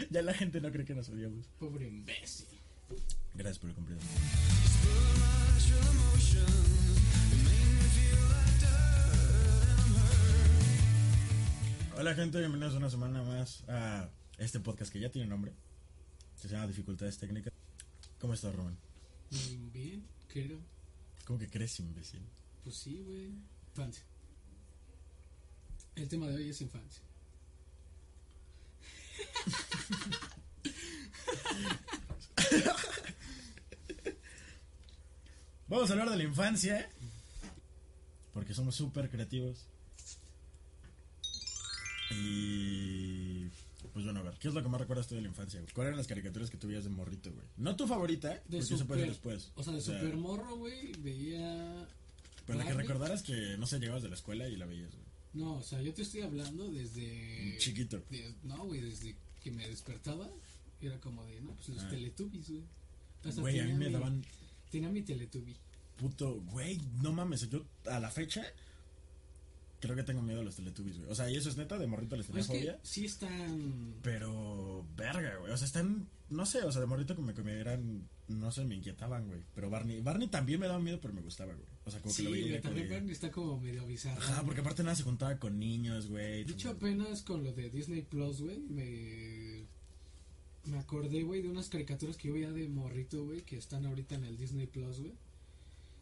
ya la gente no cree que nos odiamos. Pobre imbécil. Gracias por el cumplido. Hola gente, bienvenidos una semana más a este podcast que ya tiene nombre. Se llama Dificultades Técnicas. ¿Cómo estás, Román? Mm, Bien, creo. ¿Cómo que crees, imbécil? Pues sí, güey. Infancia. El tema de hoy es infancia. Vamos a hablar de la infancia. Porque somos súper creativos. Y. Pues bueno, a ver, ¿qué es lo que más recuerdas tú de la infancia? güey? ¿Cuáles eran las caricaturas que tú veías de morrito, güey? No tu favorita, ¿eh? De porque eso puede ser super, después. O sea, de super morro, güey, veía... Pero la que recordaras que, no sé, llegabas de la escuela y la veías, güey. No, o sea, yo te estoy hablando desde... Chiquito. de- no, güey, desde que me despertaba. Era como de, no, pues los Ah. Teletubbies, güey. Hasta Güey, a mí me mi- daban Tenía mi Teletubby. puto, güey, no mames, yo a la fecha creo que tengo miedo a los Teletubbies, güey. O sea, y eso es neta, de morrito les tenía Es que fobia. sí están... Pero, verga, güey. O sea, están, no sé, o sea, de morrito que me eran, no sé, me inquietaban, güey. Pero Barney, Barney también me daba miedo, pero me gustaba, güey. O sea, como Sí, que lo veía. también Barney está como medio bizarro. Ajá, porque aparte nada se juntaba con niños, güey. De hecho, apenas con lo de Disney Plus, güey, me, me acordé, güey, de unas caricaturas que yo veía de morrito, güey, que están ahorita en el Disney Plus, güey.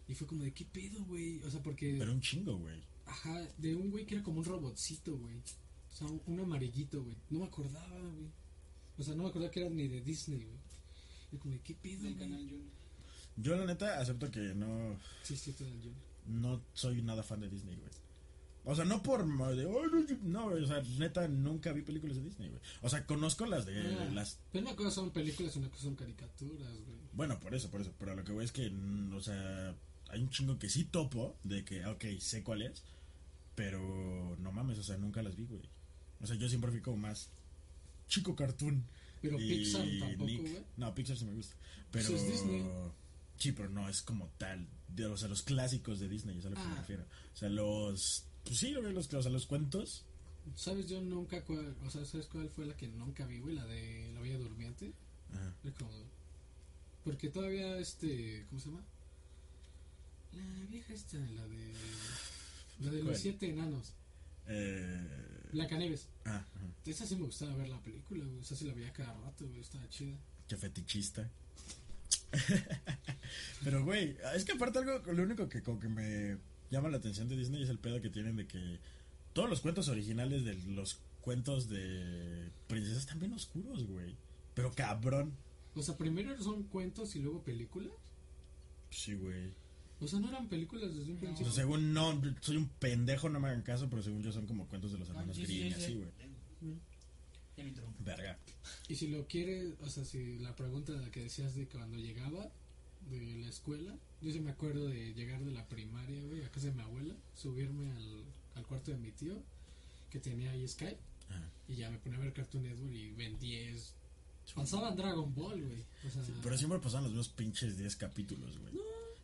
Y fue como de, ¿qué pedo, güey? O sea, porque, Pero un chingo, güey. ajá, de un güey que era como un robotcito, güey. O sea, un, un amarillito, güey. No me acordaba, güey. O sea, no me acordaba que era ni de Disney, güey. Y como de, ¿qué pedo, del güey? canal Junior. Yo, la neta, acepto que no, Sí, sí, todo el Junior. no soy nada fan de Disney, güey. O sea, no por de, "Ay, no, yo-". no, güey, o sea, neta, nunca vi películas de Disney, güey. O sea, conozco las de Ah, las Pero una cosa son películas y una cosa son caricaturas, güey. Bueno, por eso, por eso. Pero lo que voy es que, mm, o sea, hay un chingo que sí topo de que, ok, sé cuál es, pero no mames, o sea, nunca las vi, güey. O sea, yo siempre fui como más chico cartoon. Pero y Pixar tampoco, Nick- güey. No, Pixar sí me gusta. Pero. Pues es Disney. Sí, pero no es como tal. De, o sea, los clásicos de Disney, es a lo que me Ah. refiero. O sea, los. Pues sí, los, o sea, los cuentos. ¿Sabes? Yo nunca, cuál, o sea, ¿sabes cuál fue la que nunca vi, güey? La de La Bella Durmiente. Ajá. Porque todavía, este, ¿cómo se llama? La vieja esta, la de... La de ¿Cuál? los siete enanos. Eh, Blancanieves. ah, ajá. Esa sí me gustaba ver la película, güey. Esa sí la veía cada rato, güey. Estaba chida. Qué fetichista. Pero, güey, es que aparte algo, lo único que como que me llama la atención de Disney es el pedo que tienen de que todos los cuentos originales de los cuentos de princesas están bien oscuros, güey. Pero cabrón. O sea, primero son cuentos y luego películas. Sí, güey. O sea, no eran películas desde un O principio. sea, según no, soy un pendejo, no me hagan caso, pero según yo son como cuentos de los Ah, hermanos sí, sí, Grimm sí, así, sí. güey. Ya me interrumpo. Verga. Y si lo quieres, o sea, si la pregunta que decías de cuando llegaba de la escuela, yo sí me acuerdo de llegar de la primaria, güey, a casa de mi abuela, subirme al, al cuarto de mi tío, que tenía ahí Skype, Ajá. y ya me ponía a ver Cartoon Network y Ben 10. Pasaban Dragon Ball, güey. O sea, Sí, pero siempre pasaban los mismos pinches 10 capítulos, güey.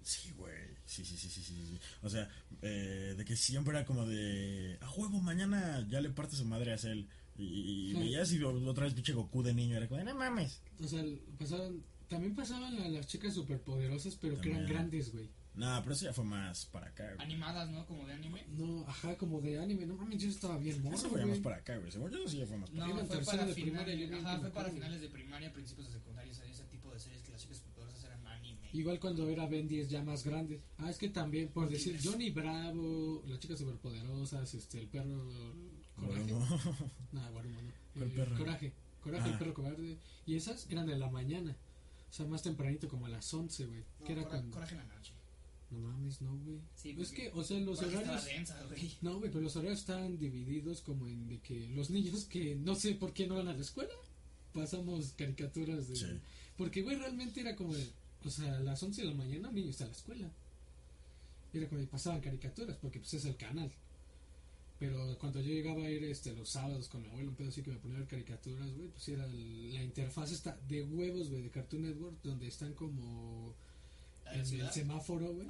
Sí, güey. Sí, sí, sí, sí, sí, sí. O sea, eh, de que siempre era como de... A huevo, mañana ya le parte su madre a Cell. Y, y veías y otra vez pinche Goku de niño. Era como, de, no mames. o sea, pasaban, también pasaban a las chicas superpoderosas, pero que eran También. grandes, güey. No, pero eso ya fue más para acá, güey. Animadas, ¿no? Como de anime. No, ajá, como de anime. No mames, yo estaba bien morro, Eso fue ya más güey. para acá, güey. Según yo, sí ya fue más para No, Iba en fue tercero para de primaria, yo finales. Ajá, fue para de primaria, principios de secundaria. Igual cuando era Ben 10 ya más grande. Ah, es que también, por decir, Johnny Bravo, las chicas superpoderosas, este, el perro coraje. Nah, Guarumo no. ¿Cuál Eh, perro? Coraje, coraje, el Ah. perro cobarde. Y esas eran de la mañana. O sea, más tempranito, como a las 11, güey. No, que era cora- cuando... Coraje en la noche. No mames, no, güey. Sí, es que, o sea, los horarios... densa, güey. No, güey, pero los horarios estaban divididos como en de que los niños que no sé por qué no van a la escuela, pasamos caricaturas de... Sí. Porque, güey, realmente era como de... O sea, a las 11 de la mañana un niño está a la escuela. Y era como de pasaban caricaturas, porque pues es el canal. Pero cuando yo llegaba a ir este, los sábados con mi abuelo, un pedo así que me ponía a ver caricaturas, güey, pues era el- la interfaz está de huevos, güey, de Cartoon Network, donde están como en el semáforo, güey.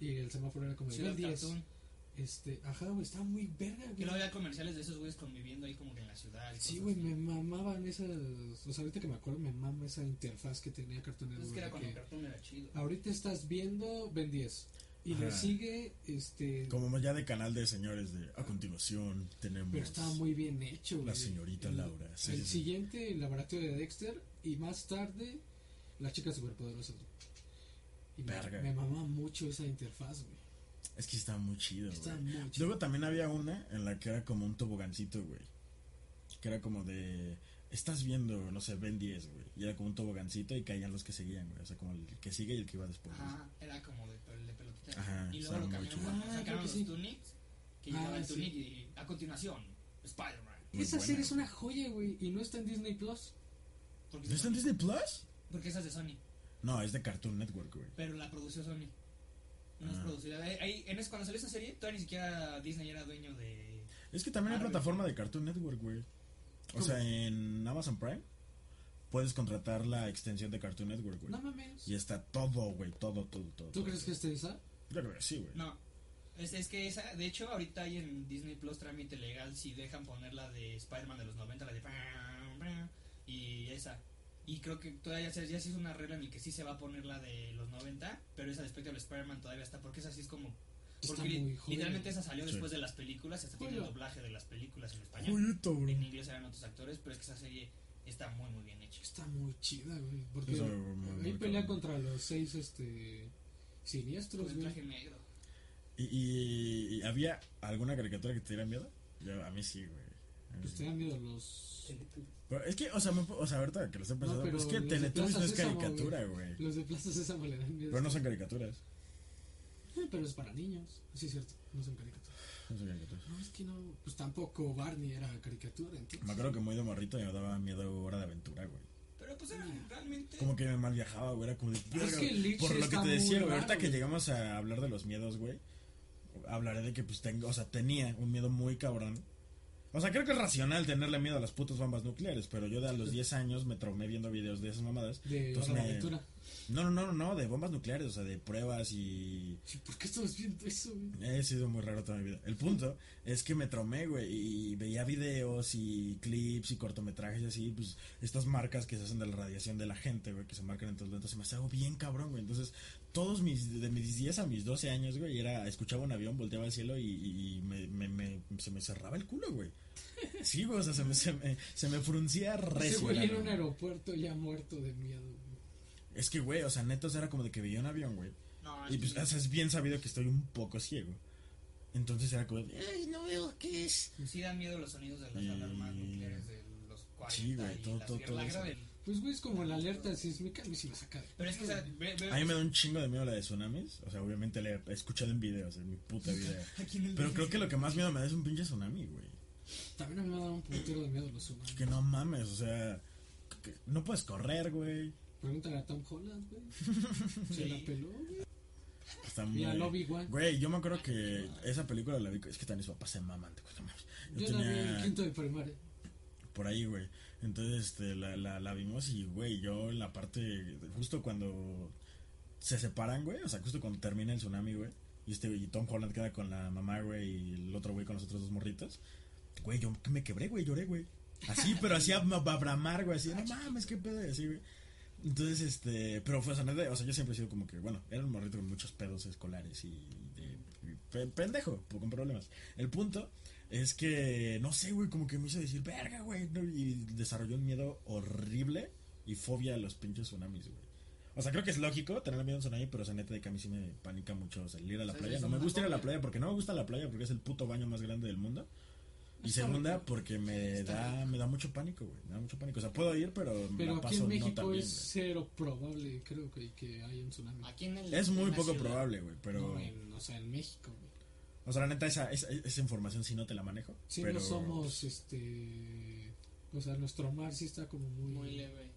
Y el semáforo era como de Ciudad "Ven 10. Este, ajá, güey, estaba muy verga, Que güey. luego había comerciales de esos güeyes conviviendo ahí como que en la ciudad. y Sí, güey, me mamaban esas. O sea, ahorita que me acuerdo, me mama esa interfaz que tenía Cartoon Network. es que era de cuando que Cartoon era chido. ahorita estás viendo Ben 10. Y le sigue, este. Como ya de canal de señores de a continuación tenemos Pero estaba muy bien hecho, güey. la señorita El- Laura. Sí, el sí, sí. siguiente, el laboratorio de Dexter. Y más tarde, la chica superpoderosa. Y me, Verga. me mamaba mucho esa interfaz, güey. Es que estaba muy chido, Estaba güey. muy chido. Luego también había una en la que era como un tobogancito, güey. Que era como de. Estás viendo, no sé, Ben 10, güey. Y era como un tobogancito y caían los que seguían, güey. O sea, como el que sigue y el que iba después. güey. Ajá, era como de, de pelotita. Ajá, y luego lo muy cambiaron Ah, sacaron los sí. Tunics. Que Ah, llegaba el sí. Tunic y a continuación, Spider-Man. Esa buena, serie es una joya, güey. Y no está en Disney Plus. ¿No es está en Disney Plus? porque esa es de Sony. No, es de Cartoon Network, güey. Pero la produció Sony. No es producida. Ahí, en ese, cuando salió esa serie, todavía ni siquiera Disney era dueño de. Es que también hay Marvel. plataforma de Cartoon Network, güey. O ¿Cómo? sea, en Amazon Prime puedes contratar la extensión de Cartoon Network, güey. No mames. Y está todo, güey, todo, todo, todo. ¿Tú todo. crees que este es esa? Yo creo que sí, güey. No. Es, es que esa, de hecho, ahorita hay en Disney Plus trámite legal si dejan poner la de Spider-Man de los 90, la de. Y esa. Y creo que todavía se, ya se hizo una regla en el que sí se va a poner la de los 90, pero esa de Spectral Spider-Man todavía está, porque esa sí es como. Porque li- literalmente esa salió Sí. después de las películas, hasta tiene el doblaje de las películas en español. Joyita, bro. En inglés eran otros actores, pero es que esa serie está muy, muy bien hecha. Está muy chida, güey. Porque muy, ahí pelea contra los seis, este. Siniestros, Con el güey. traje negro. ¿Y, y, y había alguna caricatura que te diera miedo? Yo, a mí sí, güey. Mí Pues sí. te dan miedo los. Pero es que, o sea, me- o sea, ahorita que lo estoy pensando, No, pero es que Teletubbies no es Sésamo, caricatura, güey. Los de Plaza Sésamo le dan miedo. Pero no son caricaturas. Eh, Pero es para niños. Sí, es cierto. No son caricaturas. No son caricaturas. No, es que no. Pues tampoco Barney era caricatura. Entonces. Me acuerdo que muy de morrito me daba miedo Hora de Aventura, güey. Pero pues era realmente. Como que me mal viajaba, güey. Era como de. Pero es que Lich Por lo que te decía, güey. Ahorita que llegamos a hablar de los miedos, güey. Hablaré de que, pues, tengo. O sea, tenía un miedo muy cabrón. O sea, creo que es racional tenerle miedo a las putas bombas nucleares. Pero yo de a los 10 años me traumé viendo videos de esas mamadas. De Entonces Hora de me- Aventura. No, no, no, no, de bombas nucleares. O sea, de pruebas y. ¿Por qué estamos viendo eso, güey? He sido muy raro toda mi vida. El punto es que me traumé, güey, y veía videos y clips y cortometrajes y así, pues estas marcas que se hacen de la radiación de la gente, güey, que se marcan en todos lados, se me hace algo bien cabrón, güey. Entonces, todos mis, de mis 10 a mis 12 años, güey, era, escuchaba un avión, volteaba al cielo y, y me, me, me- se me cerraba el culo, güey. Sí, güey, o sea, se me, se me, se me fruncía recio. güey el en ano. un aeropuerto ya muerto de miedo, güey. Es que, güey, o sea, netos era como de que veía un avión, güey. No, Y es pues, que- o sea, es bien sabido que estoy un poco ciego. Entonces era como, de, ay, no veo qué es. Sí dan miedo los sonidos de las Y- alarmas nucleares de los 40 Sí, güey, y todo- las todo- todo eso. del- Pues, güey, es como la alerta sísmica. A mí sí me saca de. Pero es que ve- ve- A mí me da un chingo de miedo la de tsunamis. O sea, obviamente la he escuchado en videos, en mi puta vida. Pero creo que lo que más miedo me da es un pinche tsunami, güey. También a mí me da un putero de miedo los tsunamis. Que no mames, o sea, que no puedes correr, güey. Pregúntale a Tom Holland, güey. Se la peló, güey. Está Y a muy... Lobby One. Güey, yo me acuerdo que esa película la vi, es que también mis papás se maman, te cuento más. Yo, Yo la vi en tenía quinto de primaria. por ahí, güey. Entonces, este, la, la, la vimos y, güey, yo en la parte, justo cuando se separan, güey, o sea, justo cuando termina el tsunami, güey, y este, y Tom Holland queda con la mamá, güey, y el otro güey con los otros dos morritos, güey, yo me quebré, güey, lloré, güey. Así, pero así a, a bramar, güey, así, no mames, qué pedo, así, güey. Entonces, este, pero fue, neta, o sea, yo siempre he sido como que, bueno, era un morrito con muchos pedos escolares y de, y pe- pendejo, con problemas. El punto es que, no sé, güey, como que me hizo decir, verga, güey, no, y desarrolló un miedo horrible y fobia a los pinches tsunamis, güey. O sea, creo que es lógico tener miedo a un tsunami, pero o sea, neta de que a mí sí me panica mucho salir a la playa. No me gusta ir a la playa porque no me gusta la playa porque es el puto baño más grande del mundo. Y segunda, porque me da, me da mucho pánico, güey. Me da mucho pánico. O sea, puedo ir, pero, Pero la aquí paso en México no tan bien, es cero probable, creo que, que haya un tsunami. Aquí en el-. Es muy poco ciudad. probable, güey. Pero, No, en- o sea, en México, güey. o sea, la neta, esa, esa, esa información sí no te la manejo. Si pero... no somos, este... O sea, nuestro mar sí está como muy... Muy leve.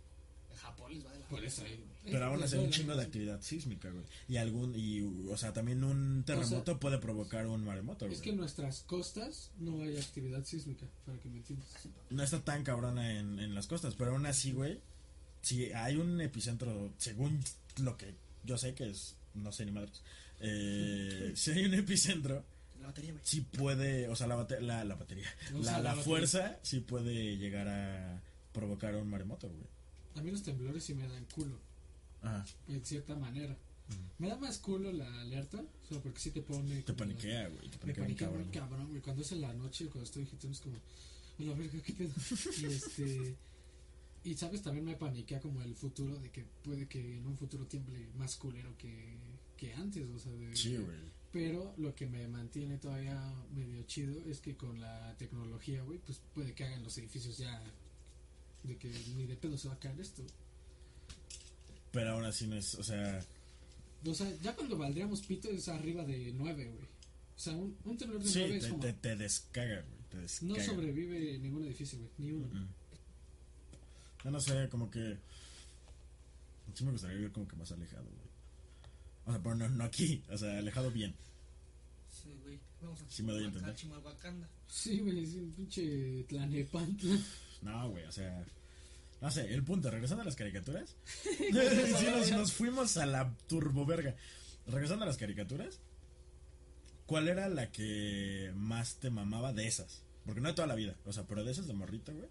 Japón les va de la Por eso güey. Pero aún así hay un chingo de actividad sísmica, güey. Y algún, y, o sea, también un terremoto puede provocar un maremoto, güey. Es que en nuestras costas no hay actividad sísmica, para que me entiendas. No está tan cabrona en, en las costas, pero aún así, güey, si hay un epicentro, según lo que yo sé que es, no sé ni madres, eh, si hay un epicentro, La batería, güey. sí puede, o sea, la, bate- la, la batería, la, sea, la la batería. fuerza sí puede llegar a provocar un maremoto, güey. A mí los temblores sí me dan culo, Ajá, en cierta manera. Me da más culo la alerta, solo porque sí te pone... te paniquea, güey, te Me paniquea bien paniquea muy cabrón. güey. Cuando es en la noche, cuando estoy agitando, es como, a la verga, qué pedo. y este. Y sabes, también me paniquea como el futuro de que puede que en un futuro tiemble más culero que, que antes, o sea, de, Sí, güey. Pero lo que me mantiene todavía medio chido es que con la tecnología, güey, pues puede que hagan los edificios ya de que ni de pedo se va a caer esto. Pero aún así no es, o sea, O sea, ya cuando valdríamos pito es arriba de 9, güey. O sea, un, un temblor de sí, 9 es te, como... te, te descaga, güey, te descaga. No sobrevive ningún edificio, güey, ni uno. Mm. Yo no sé, como que. Sí me gustaría vivir como que más alejado, güey. O sea, pero no, no aquí, o sea, alejado bien. Sí, güey. Vamos a Sí me doy a entender. Sí, güey, es un pinche Tlanepantla. No, güey, o sea. No sé, el punto, regresando a las caricaturas. sí, nos, nos fuimos a la turboverga. Regresando a las caricaturas. ¿Cuál era la que más te mamaba de esas? Porque no de toda la vida, o sea, pero de esas de morrito, güey.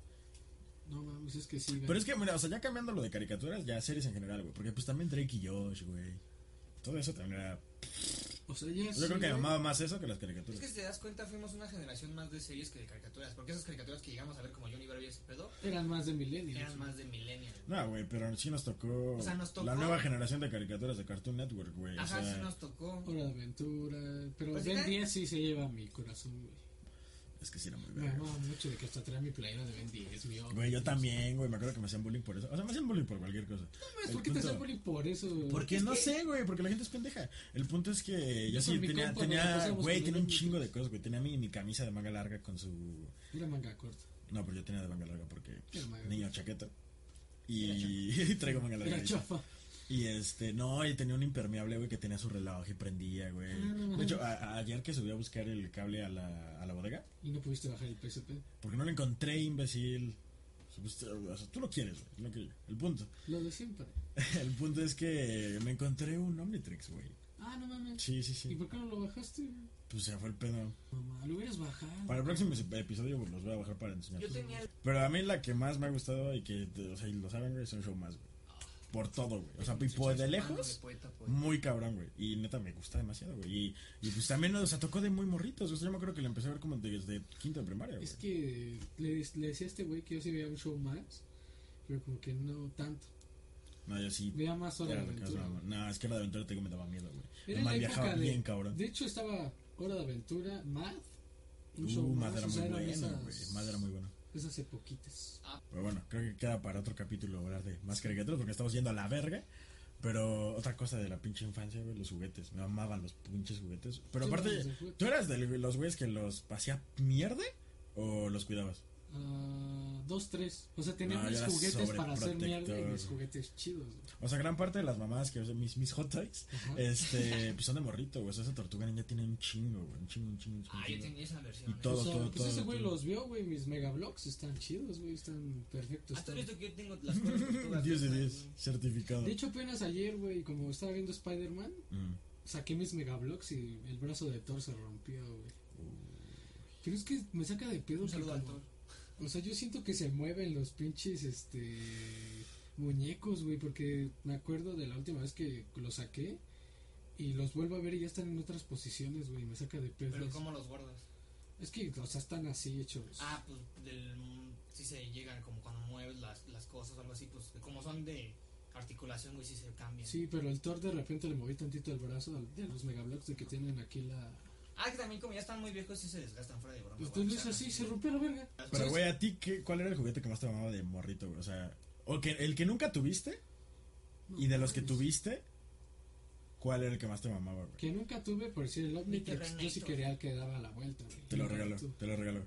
No mames, es que sí, güey. Pero es que, mira, o sea, ya cambiando lo de caricaturas, ya series en general, güey. Porque pues también Drake y Josh, güey. Todo eso también era. O sea, ya Yo sí, creo que mamaba más eso que las Es caricaturas. que si te das cuenta, fuimos una generación más de series que de caricaturas. Porque esas caricaturas que llegamos a ver como Johnny Bravo y ese pedo Eran más de millennials. eran más de. No, güey, pero sí nos tocó, O sea, nos tocó- la nueva generación de caricaturas de Cartoon Network, güey. O Ajá, sea, sí nos tocó. Hora de aventura. Pero Pues Ben ya- 10 sí se lleva a mi corazón, güey. Es que sí era muy Me verga. amaba mucho de que hasta traía mi playera de Ben 10, mi hombre. Güey, yo también, güey, me acuerdo que me hacían bullying por eso. O sea, me hacían bullying por cualquier cosa. No, El ¿Por qué te punto- hacen bullying por eso? Porque Es no que- sé, güey, porque la gente es pendeja. El punto es que yo sí tenía, compa tenía, güey, tenía un chingo de cosas, güey. Tenía mi, mi camisa de manga larga con su... Era manga corta. No, pero yo tenía de manga larga porque manga niño chaqueta. Y traigo manga larga. Era chafa. Y este, no, y tenía un impermeable, güey, que tenía su reloj y prendía, güey. Ah, no De hecho, a- a- ayer que subí a buscar el cable a la, a la bodega, Y no pudiste bajar el PSP. porque no lo encontré, imbécil. O sea, tú lo quieres, güey, no que yo. El punto. Lo de siempre. El punto es que me encontré un Omnitrix, güey. Ah, no mames. Sí, sí, ¿Y sí. por qué no lo bajaste? Pues se fue el pedo. Mamá, lo hubieras bajado. Para el próximo episodio pues, los voy a bajar para enseñar. Yo tenía Pero a mí la que más me ha gustado y que, o sea, y lo saben, güey, es un show más, güey. Por todo, güey. O sea, y por de lejos, de poeta, poeta. muy cabrón, güey. Y neta me gusta demasiado, güey. Y, y pues también, o sea, tocó de muy morritos. O sea, yo me acuerdo que le empecé a ver como desde quinto de primaria, güey. Es que le, le decía a este güey que yo sí veía un show más, pero como que no tanto. No, yo sí. Veía más Hora de era lo Aventura. daba- No, es que la de aventura te digo, me daba miedo, güey. Era Me la mal viajaba época de- bien, cabrón. De hecho, estaba Hora de Aventura, Math, un Uh, show Mad más. era o sea, muy eran bueno, güey. Mad era muy bueno. Esas epoquitas. Pero bueno, creo que queda para otro capítulo hablar de más caricaturas porque estamos yendo a la verga. Pero otra cosa de la pinche infancia, güey, los juguetes. Me amaban los pinches juguetes. Pero Sí, aparte. ¿tú eras de los güeyes que los hacía mierda o los cuidabas? Ah, dos, tres. O sea, tenía No, mis juguetes para hacer mierda y mis juguetes chidos. güey. O sea, gran parte de las mamás que usan mis, mis hot toys, Ajá. este, pues son de morrito, güey. O sea, esa tortuga niña tiene un chingo, güey. Un chingo, un chingo, un chingo. Ah, yo tenía esa versión. Y todo, o sea, todo, pues ese güey todo. los vio, güey. Mis megablocks están chidos, güey. Están perfectos. Ah, están- eres tú que yo tengo las tortugas. 10 de esas, 10, güey. certificado. De hecho, apenas ayer, güey, como estaba viendo Spider-Man, Mm. saqué mis megablocks y el brazo de Thor se rompió, güey. Pero es que me saca de pedo Un saludo al Thor. O sea, yo siento que se mueven los pinches, este, muñecos, güey, porque me acuerdo de la última vez que los saqué y los vuelvo a ver y ya están en otras posiciones, güey, me saca de pedo. Pero. ¿cómo los guardas? Es que, o sea, están así hechos. Ah, pues del, si se llegan como cuando mueves las, las cosas o algo así, pues como son de articulación, güey, sí se cambian. Sí, pero el Thor de repente le moví tantito el brazo de los megablocks de que tienen aquí la... Ah, que también como ya están muy viejos, sí se desgastan fuera de broma. Pues güey, tú o ves sea, así, sí. se rompió la verga. Pero, güey, ¿a ti qué, cuál era el juguete que más te mamaba de morrito, güey? O sea, o que, el que nunca tuviste y de los que tuviste, ¿cuál era el que más te mamaba, güey? Que nunca tuve, por decir el Omnitrix, yo sí quería el que daba la vuelta, güey. Te lo regalo, tuve. te lo regalo.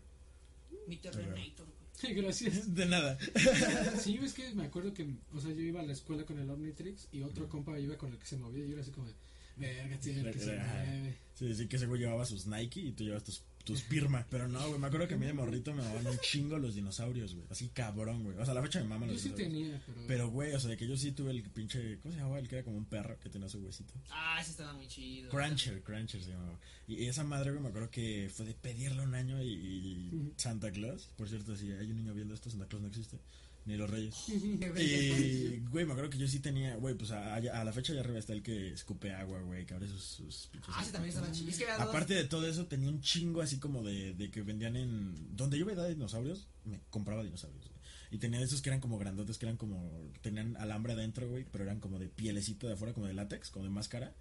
Mi Terrenator, güey. Gracias. De nada. Sí, es que me acuerdo que, o sea, yo iba a la escuela con el Omnitrix y Mm. otro compa iba con el que se movía y yo era así como, de, Verga, tiene que Ajá. ser nueve. Sí, sí, que ese güey llevaba sus Nike y tú llevas tus, tus Pirma. Pero no, güey, me acuerdo que a mí de morrito me mamaban un chingo los dinosaurios, güey. Así cabrón, güey. O sea, a la fecha me maman Yo los sí dinosaurios. tenía, pero. Pero, güey, o sea, de que yo sí tuve el pinche. ¿Cómo se llamaba? El que era como un perro que tenía su huesito. Ah, ese estaba muy chido. Cruncher, Cruncher se llamaba. Y esa madre, güey, me acuerdo que fue de pedirle un año y. Santa Claus. Por cierto, si hay un niño viendo esto, Santa Claus no existe. Ni los reyes. Y, güey, me acuerdo que yo sí tenía, güey, pues a, a la fecha ya arriba está el que escupe agua, güey, que abre sus, sus pinches Ah, ese también estaba chido. Es que Aparte de todo eso, tenía un chingo así como de, de que vendían en... Donde yo veía dinosaurios, me compraba dinosaurios, güey. Y tenía esos que eran como grandotes, que eran como... Tenían alambre adentro, güey, pero eran como de pielecito de afuera, como de látex, como de máscara.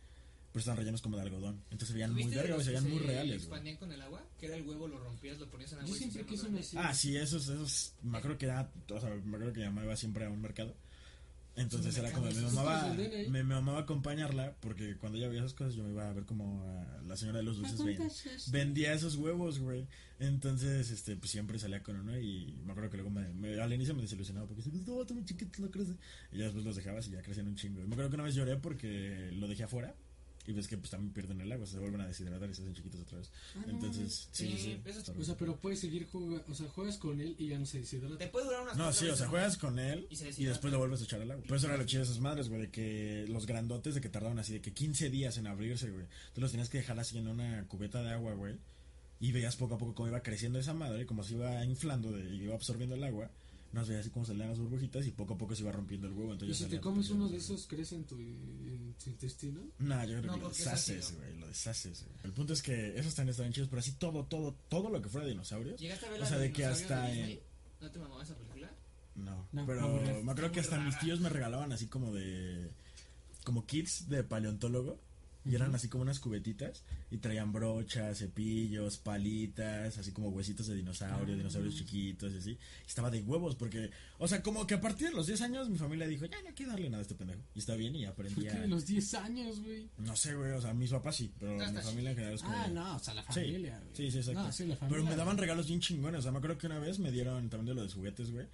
Pero estaban rellenos como de algodón. Entonces se veían muy ¿Tuviste de verga, se veían muy reales, expandían con el agua? Que era el huevo, lo rompías, lo ponías en agua Yo y siempre quise una así. Ah, sí, esos, esos... Me acuerdo que era... O sea, me acuerdo que mi mamá iba siempre a un mercado. Entonces era como, me cago, mamaba, ¿esos venden ahí? me, me mamaba acompañarla porque cuando ella veía esas cosas yo me iba a ver como a la señora de los dulces ven- vendía esos huevos, güey. Entonces, este, pues siempre salía con uno y me acuerdo que luego me, me- al inicio me desilusionaba porque decía, no, muy chiquito, no crece. Y ya después los dejabas y ya crecían un chingo. Y me acuerdo que una vez lloré porque lo dejé afuera y ves que pues también pierden el agua, se vuelven a deshidratar y se hacen chiquitos otra vez. Ah, no Entonces, sí, Sí, sí. eso es- está O sea, pero puedes seguir jugando. O sea, juegas con él y ya no se deshidrata. Te puede durar unas No, sí, o sea, juegas con él Y después lo vuelves a echar al agua. Por eso era lo chido de esas madres, güey, de que los grandotes de que tardaban así de que 15 días en abrirse, güey. Tú los tenías que dejar así en una cubeta de agua, güey. Y veías poco a poco cómo iba creciendo esa madre, como se iba inflando de, y iba absorbiendo el agua. Nos veías así como salían las burbujitas y poco a poco se iba rompiendo el huevo. Y Entonces si ya te comes uno de esos, ¿crece en tu, en tu intestino? No, yo creo No, que lo deshaces, güey, lo deshaces, güey. El punto es que esos también estaban chidos, pero así todo, todo, todo lo que fuera dinosaurios. ¿Llegaste a ver O sea, de que hasta de? ¿No te mamaba esa película? No, No, pero no, me acuerdo que hasta mis tíos me regalaban así como de como kits de paleontólogo y eran así como unas cubetitas y traían brochas, cepillos, palitas, así como huesitos de dinosaurio, Ah. dinosaurios chiquitos y así. Estaba de huevos porque, o sea, como que a partir de los 10 años mi familia dijo, "Ya no hay que darle nada a este pendejo." Y está bien y ¿Por aprendí a de los 10 años, güey? no sé, güey, o sea, mis papás sí, pero mi familia en general es como Ah, de- no, o sea, la familia. Sí, sí, exacto. No, sí, la familia. Pero me daban regalos bien chingones. O sea, me acuerdo que una vez me dieron también de los juguetes, güey.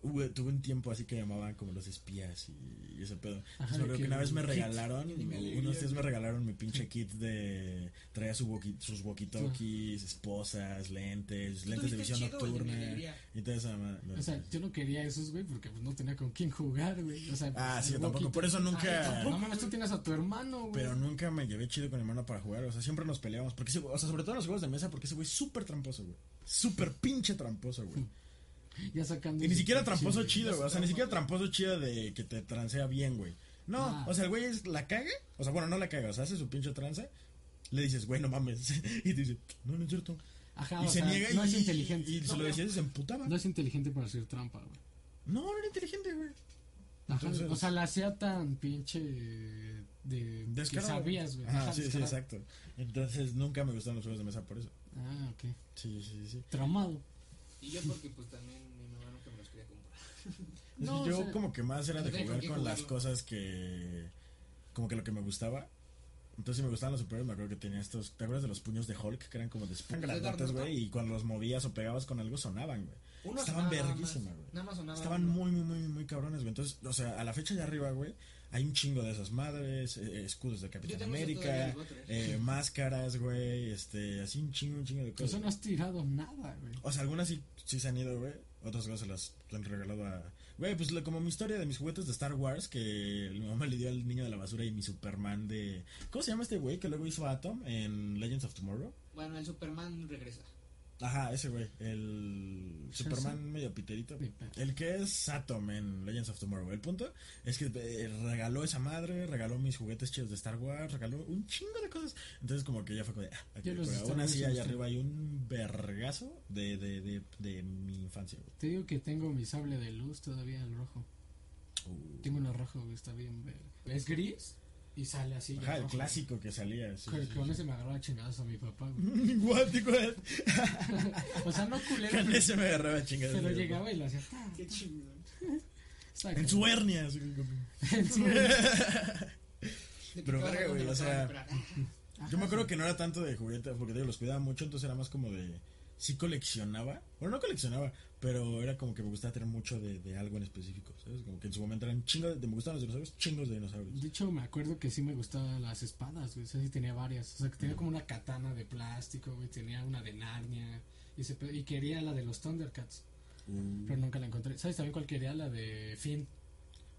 Tuve un tiempo así que llamaban como los espías y, y ese pedo. Ajá, que una vez me kit. regalaron, unos días me regalaron mi pinche kit de. Traía su walkie- sus walkie-talkies, esposas, lentes, ¿Tú lentes de visión nocturna. Y todo eso. O sea, yo no quería esos, güey, porque pues, no tenía con quién jugar, güey. O sea, Ah, sí, yo tampoco. Por eso nunca. No mames, tú tienes a tu hermano, güey. Pero nunca me llevé chido con mi hermano para jugar. O sea, siempre nos peleábamos. Porque o sea, sobre todo en los juegos de mesa, porque ese güey es súper tramposo, güey. Súper pinche tramposo, güey. Ya sacando. Y ni siquiera tramposo chido, güey. O sea, ni siquiera tramposo chido de que te transea bien, güey. No, Ah. o sea, el güey es, la caga. O sea, bueno, no la caga. O sea, hace su pinche tranza. Le dices, güey, no mames. Y te dice, no, no es cierto. Ajá, y o se sea, niega no y, es inteligente. y se lo decías y se emputaba. No es inteligente para hacer trampa, güey. No, no era inteligente, güey. Ajá, o sea, la hacía tan pinche de que Descarado. sabías, güey. Ajá, sí, sí, exacto. Entonces nunca me gustaron los juegos de mesa por eso. Ah, ok. Sí, sí, sí. Traumado. Y yo porque pues también mi mamá nunca me los quería comprar. Es No, yo o sea, como que más era de no tenía jugar con las cosas que... Como que lo que me gustaba. Entonces si me gustaban los superhéroes, me acuerdo que tenía estos... ¿Te acuerdas de los puños de Hulk? Que eran como de ¿De grandotes, güey. Y cuando los movías o pegabas con algo sonaban, güey. Estaban verguísimas, güey. Nada más sonaba Estaban uno. muy, muy, muy, muy cabrones, güey. Entonces, o sea, a la fecha de arriba, güey, hay un chingo de esas madres, eh, escudos de Capitán América, eh, máscaras, güey, este, así un chingo, un chingo de cosas. Eso no has tirado nada, güey. O sea, algunas sí, sí se han ido, güey. Otras cosas las han regalado a... Güey, pues lo- como mi historia de mis juguetes de Star Wars, que mi mamá le dio al niño de la basura y mi Superman de... ¿Cómo se llama este güey que luego hizo Atom en Legends of Tomorrow? Bueno, el Superman regresa. Ajá, ese güey, el ¿Sí, Superman medio piterito. El que es Atom en Legends of Tomorrow. El punto es que eh, regaló esa madre, regaló mis juguetes chidos de Star Wars, regaló un chingo de cosas. Entonces como que ya fue como de... ah, Star aún así sí allá arriba hay un vergazo de, de, de, de mi infancia, güey. Te digo que tengo mi sable de luz todavía, el rojo. Uh. Tengo uno rojo, güey, está bien ver. Es gris y sale así. Ajá, el rojo. clásico que salía. sí, Con, sí, con sí. ese me agarraba a chingados a mi papá, güey. Con- O sea, no culero, con pero, ese me agarraba chingadas. pero güey. llegaba y lo hacía. "Ah, Qué está En acá". su hernia. En su- Pero verga, güey, o sea, Yo me acuerdo que no era tanto de juguetes, porque te digo, los cuidaba mucho, entonces era más como de, sí coleccionaba. Bueno, no coleccionaba, pero era como que me gustaba tener mucho de, de algo en específico, ¿sabes? Como que en su momento eran chingos de, me gustaban los dinosaurios, chingos de dinosaurios. De hecho, me acuerdo que sí me gustaban las espadas, güey. O sea, sí tenía varias. O sea, que tenía como una katana de plástico, güey. Tenía una de Narnia. Y, se y quería la de los Thundercats. Mm. Pero nunca la encontré. ¿Sabes también cuál quería? La de Finn.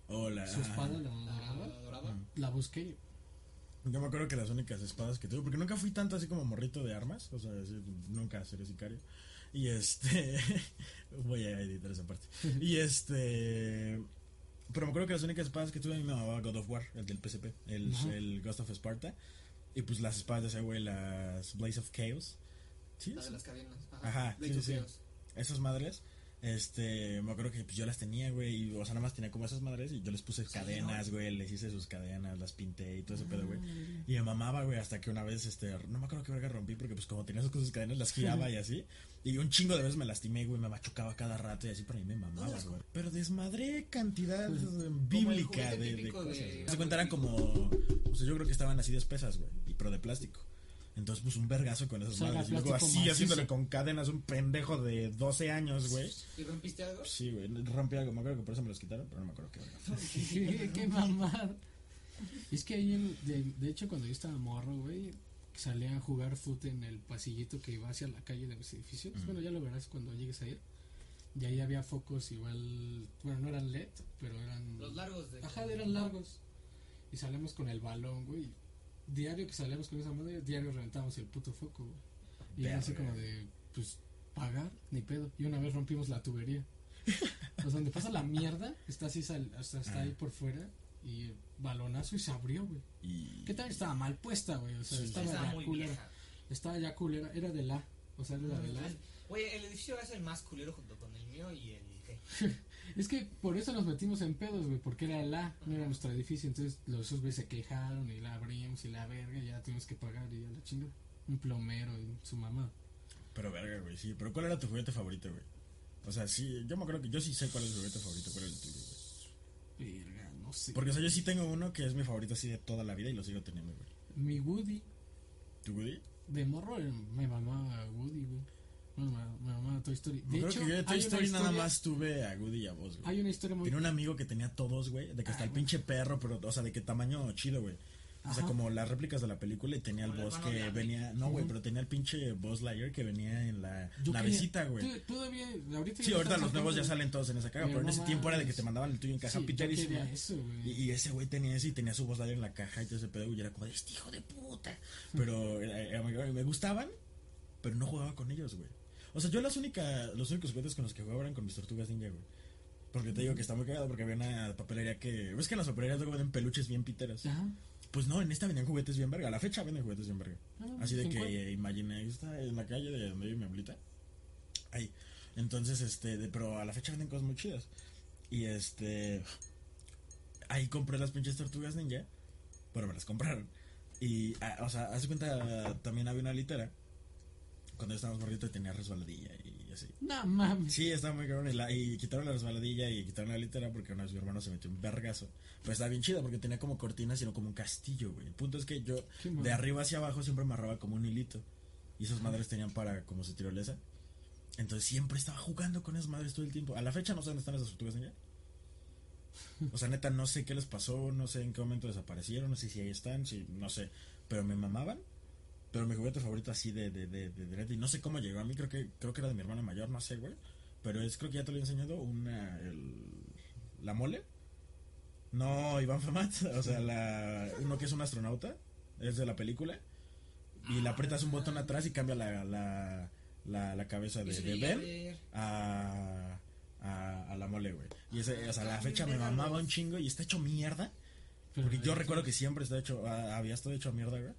Hola. Su espada, la La dorada. dorada. La busqué. Yo me acuerdo que las únicas espadas que tuve, porque nunca fui tanto así como morrito de armas, o sea, así, nunca seré sicario. Y este, voy a editar esa parte. Y este, pero me acuerdo que las únicas espadas que tuve a mí me llamaba God of War, el del PSP, el, Ajá. el Ghost of Sparta. Y pues las espadas de ese güey, las Blaze of Chaos. Sí, La de las cadenas. Ajá, De sí, sí. Esas madres, este, me acuerdo que pues, yo las tenía, güey, y, o sea, nada más tenía como esas madres y yo les puse Sí, cadenas, ¿no? güey, les hice sus cadenas, las pinté y todo ese pedo, güey. Ah, Y me mamaba, güey, hasta que una vez, este, no me acuerdo qué verga rompí, porque pues como tenía esas cosas cadenas, las giraba y así. Y un chingo de veces me lastimé, güey, me machucaba cada rato y así, pero a mí me mamaba, güey. Pero desmadré cantidad bíblica de, de cosas. de-. Se cuenta eran como, o sea, yo creo que estaban así de espesas, güey, y pero de plástico. Entonces, pues un vergazo con esas O sea, era madres. Y luego así macizo. haciéndole con cadenas un pendejo de 12 años, güey. ¿Y rompiste algo? Sí, güey, rompí algo, me acuerdo que por eso me los quitaron, pero no me acuerdo qué verga. qué, mamada. Es que ahí, en- de, de hecho, cuando yo estaba morro, güey, salía a jugar fútbol en el pasillito que iba hacia la calle de los edificios. Ujú. Bueno, ya lo verás cuando llegues a ir. Y ahí había focos igual, bueno, no eran LED, pero eran... Los largos de. Ajá, eran largos. Y salíamos con el balón, güey. Diario que salíamos con esa madre, diario reventamos el puto foco, güey. Y era así Verga. como de, pues, pagar, ni pedo. Y una vez rompimos la tubería. Pues donde pasa la mierda, está así, sal- hasta está Ah. ahí por fuera. Y balonazo y se abrió, güey. Y... Que también estaba mal puesta, güey. O sea, Sí, estaba Estaba ya muy culera. vieja. Estaba ya culera. Era de la. O sea, era de la. Oye, el edificio es el más culero junto con el mío y el G. Es que por eso nos metimos en pedos, güey, porque era la, no era nuestro edificio, entonces los esos güeyes se quejaron y la abrimos y la verga, y ya tuvimos que pagar y ya la chinga. Un plomero y su mamá. Pero verga, güey, sí. Pero ¿cuál era tu juguete favorito, güey? O sea, sí, yo me acuerdo que yo sí sé cuál es mi juguete favorito, cuál es el tuyo, güey. Verga, no sé. Porque, o sea, yo sí tengo uno que es mi favorito así de toda la vida y lo sigo teniendo, güey. Mi Woody, ¿Tu Woody? de morro me mamaba Woody, güey. Bueno, me, mamaba Toy Story. Yo De creo hecho, que yo de Toy Story nada más tuve a Woody y a vos, güey. Hay una historia muy... Tenía un amigo que tenía todos, güey, de que hasta Ay, el pinche perro, pero, o sea, de qué tamaño chido, güey. O sea, Ajá. como las réplicas de la película y tenía el Como el boss que venía, no, güey, pero tenía el pinche boss Lightyear que venía en la Yo navecita, güey. Todavía, ahorita Sí, ahorita los nuevos ya salen todos en esa caga, Pero pero en ese tiempo era de que te mandaban el tuyo en caja Sí, yo piterísima. eso. Y, y ese güey tenía ese y tenía su voz Lightyear en la caja y todo ese pedo y era como de este hijo de puta. Pero me gustaban, pero no jugaba con ellos, güey. O sea, yo las únicas, los únicos juguetes con los que jugaba eran con mis tortugas ninja, güey. Porque te digo que está muy cagado porque había una papelería que... ¿Ves que en las papelerías luego venden peluches bien piteras? Ajá. Pues no, en esta vendían juguetes bien verga. A la fecha venden juguetes bien verga. Ah, Así de ¿en que eh, imaginé, está en la calle de donde vive mi abuelita. Ahí. Entonces, este, de- pero a la fecha venden cosas muy chidas. Y este. Ahí compré las pinches tortugas ninja. Bueno, me las compraron. Y, ah, o sea, hace cuenta, también había una litera. Cuando estábamos morritos tenía resbaladilla y así. No mames. Sí, estaba muy cabrón. Y, la- y quitaron la resbaladilla y quitaron la litera porque una vez mi hermano se metió un vergazo. Pero estaba bien chida porque tenía como cortinas, sino como un castillo, güey. El punto es que yo, de arriba hacia abajo, siempre amarraba como un hilito. Y esas madres tenían para como su tirolesa. Entonces siempre estaba jugando con esas madres todo el tiempo. A la fecha no sé dónde están esas tortugas ninja. O sea, neta, no sé qué les pasó, no sé en qué momento desaparecieron, no sé si ahí están, si, no sé. Pero me mamaban. Pero mi juguete favorito así de, de, de, de, de y no sé cómo llegó a mí, creo que, creo que era de mi hermana mayor, no sé, güey. Pero es, creo que ya te lo he enseñado, una, el, la mole. No, Iván Famat, o sea, la, uno que es un astronauta, es de la película. Y le aprietas un botón atrás y cambia la, la, la, la cabeza de, de Ben a, a, a la mole, güey. Y ese, o sea, la fecha me mamaba un chingo y está hecho mierda. Porque yo recuerdo que siempre está hecho, ah, había estado hecho a mierda, güey.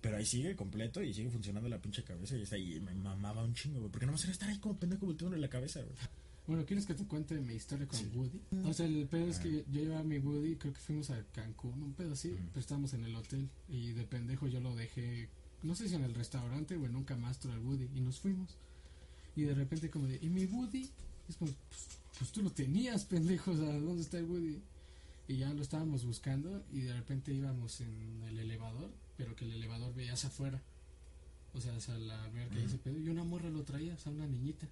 Pero ahí sigue completo y sigue funcionando la pinche cabeza y está ahí. y Me mamaba un chingo, güey. Porque no me haría estar ahí como pendejo volteando en la cabeza, güey. Bueno, ¿quieres que te cuente mi historia con Sí. Woody? O sea, el pedo es Ah. que yo llevaba a mi Woody, creo que fuimos a Cancún, un pedo así, pero estábamos en el hotel y de pendejo yo lo dejé, no sé si en el restaurante o en un camastro al Woody y nos fuimos. Y de repente como de, ¿y mi Woody? Es como, pues, pues tú lo tenías, pendejo, o sea, ¿dónde está el Woody? Y ya lo estábamos buscando y de repente íbamos en el elevador, pero que el elevador veías afuera. O sea, sea la verga y Ujú. ese pedo. Y una morra lo traía, o sea, una niñita.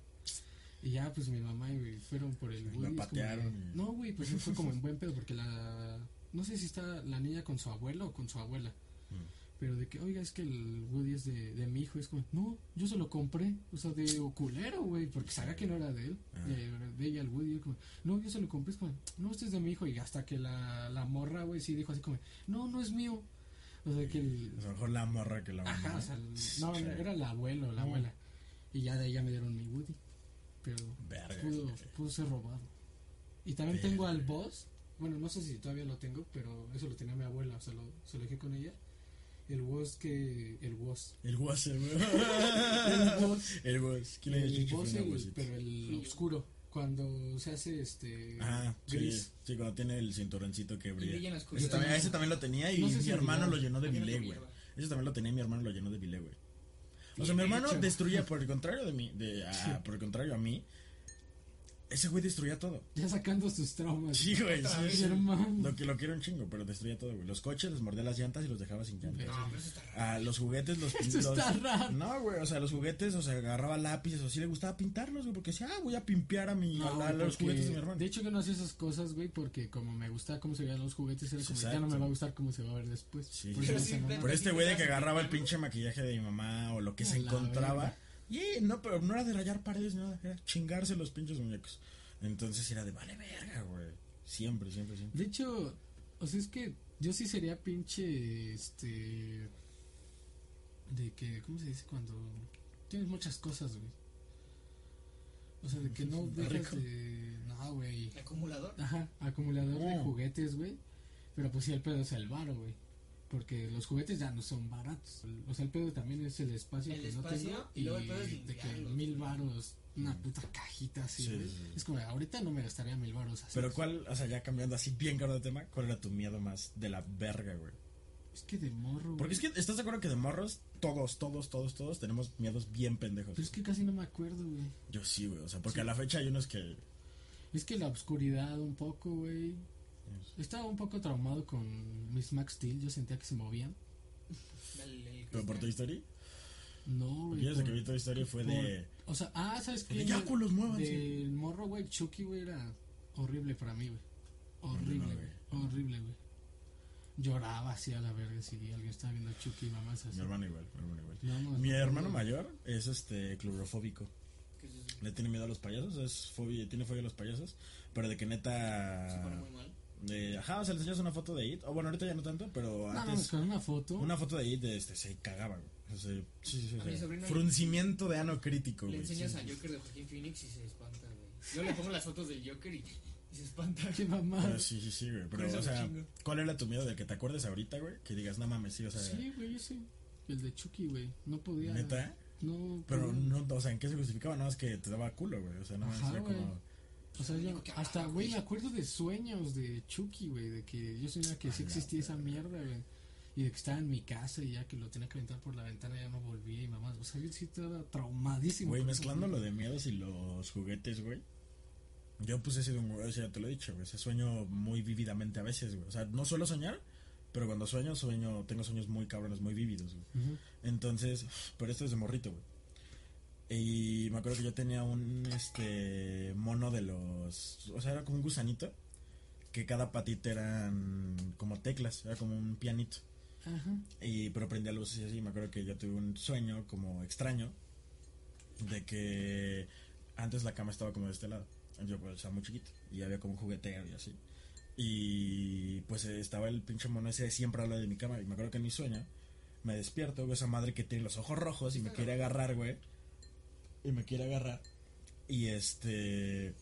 Y ya, pues mi mamá y güey, fueron por el de- patearon No, güey, pues fue como en buen pedo porque la. No sé si está la niña con su abuelo o con su abuela. Mm. Pero de que, oiga, es que el Woody es de, de mi hijo. Es como, no, yo se lo compré. O sea, de culero, güey. Porque sabía que no era de él. Ah. De, de ella, el Woody. es como, no, yo se lo compré. Es como, no, este es de mi hijo. Y hasta que la, la morra, güey, sí dijo así como, no, no es mío. O sea, que el. A lo mejor la morra que la mamá. Ajá, o sea, el- no, Sí. era el abuelo, la abuela. Y ya de ahí ya me dieron mi Woody. Pero Verga. pudo, pudo ser robado. Y también Verga. tengo al boss. Bueno, no sé si todavía lo tengo, pero eso lo tenía mi abuela. O sea, lo, se lo dejé con ella. El boss que. El boss. El güey. El boss. El Was. ¿Quién le El que boss, el- pero el oscuro. Cuando se hace este. Ah, sí, gris. sí, cuando tiene el cinturoncito que brilla brilla. la Ese también, ese también lo tenía y No sé mi hermano lo llenó de bilé, güey. Ese también lo tenía y mi hermano lo llenó de bilé, güey. O sea, mi hermano hecho. destruía, por el contrario de mí, de, ah, Sí. por el contrario a mí, ese güey destruía todo. Ya sacando sus traumas. Sí, güey, sí, sí. hermano. Lo que lo quiero un chingo, pero destruía todo, güey. Los coches les mordía las llantas y los dejaba sin llantas. No, pero eso está raro. Ah, los juguetes los Eso los- está raro. No, güey, o sea, los juguetes, o sea, agarraba lápices, o sí le gustaba pintarlos, güey, porque decía, ah, voy a pimpear a mi No, a, a los juguetes de mi hermano. De hecho, yo no hacía esas cosas, güey, porque como me gustaba cómo se veían los juguetes, era como, ya no me va a gustar cómo se va a ver después. Sí, Por sí. Pero este güey de que ¿Pintas agarraba el pinche maquillaje de mi mamá o lo que se encontraba. verga. Y no, pero no era de rayar paredes, nada, era chingarse los pinches muñecos. Entonces era de vale verga, güey. Siempre, siempre, siempre. De hecho, o sea, es que yo sí sería pinche, este... De que, ¿cómo se dice? Cuando tienes muchas cosas, güey. O sea, de que no dejas de... No, güey. Acumulador. Ajá, acumulador de Oh. juguetes, güey. Pero pues sí, el pedo es el varo, güey. Porque los juguetes ya no son baratos. O sea, el pedo también es el espacio El que no tengo. y luego el pedo es de que mil varos, una puta cajita así, Sí, güey. sí, sí. Es como, ahorita no me gastaría mil varos así. Pero cuál, o sea, ya cambiando así bien caro de tema, ¿cuál era tu miedo más de la verga, güey? Es que de morro, Porque es que, ¿estás de acuerdo que de morros, todos, todos, todos, todos tenemos miedos bien pendejos? Pero es que casi no me acuerdo, güey. Yo sí, güey, o sea, porque Sí. a la fecha hay unos que... Es que la oscuridad un poco, güey. Estaba un poco traumado con mis Max Steel. Yo sentía que se movían. El- el ¿Pero por. Toy Story? No, güey. yo desde por- que vi Toy Story fue de... O sea, ah, ¿sabes qué? de ya, culos, muévanse. Del morro, güey, Chucky, güey, era horrible para mí, güey. Horrible, No, güey. Horrible, güey. Lloraba así a la verga si alguien estaba viendo Chucky y mamás así. Mi hermano igual, mi hermano igual. No, no, Mi no, hermano no. mayor es este clorofóbico. Que se- Le tiene miedo a los payasos, es fobia, tiene fobia a los payasos, pero de que se pone neta muy mal. De, ajá, o sea, le enseñas una foto de It, o bueno, ahorita ya no tanto, pero No, no, antes con una foto. una foto de It de este se cagaba, güey. O sea, sí, sí, sí, sí. fruncimiento de ano crítico, Le güey. enseñas sí, a sí. Joker de Joaquín Phoenix y se espanta, güey. Yo le pongo las fotos del Joker y, y se espanta. Qué mamá. Pero sí, sí, sí, güey. Pero, o sea, chingo. ¿cuál era tu miedo de que te acuerdes ahorita, güey? Que digas, no mames, sí, o sea, Sí, güey, ese. El de Chucky, güey. No podía. neta. No. Pero no, o sea, ¿en qué se justificaba? Nada más que te daba culo, güey. O sea, nada más Ajá, era güey. como. O sea, yo hasta, güey, me acuerdo de sueños de Chucky, güey, de que yo soñaba que sí existía esa mierda, güey. Y de que estaba en mi casa y ya que lo tenía que aventar por la ventana ya no volvía y mamá, o sea, yo sí estaba traumadísimo. Güey, mezclando lo película. de miedos y los juguetes, güey. Yo pues he sido un güey, o sea, ya te lo he dicho, güey. ese sueño muy vívidamente a veces, güey. O sea, no suelo soñar, pero cuando sueño, sueño, tengo sueños muy cabrones, muy vívidos, güey. Entonces, pero esto es de morrito, güey. Y me acuerdo que yo tenía un este mono de los, o sea, era como un gusanito que cada patita eran como teclas, era como un pianito. Ajá. Y pero prendía luces y así, me acuerdo que yo tuve un sueño como extraño de que antes la cama estaba como de este lado. Yo pues estaba muy chiquito y había como un juguetero y así. Y pues estaba el pinche mono ese siempre al lado de mi cama y me acuerdo que en mi sueño me despierto, veo esa madre que tiene los ojos rojos y me quiere agarrar, güey. Y me quiere agarrar. Y este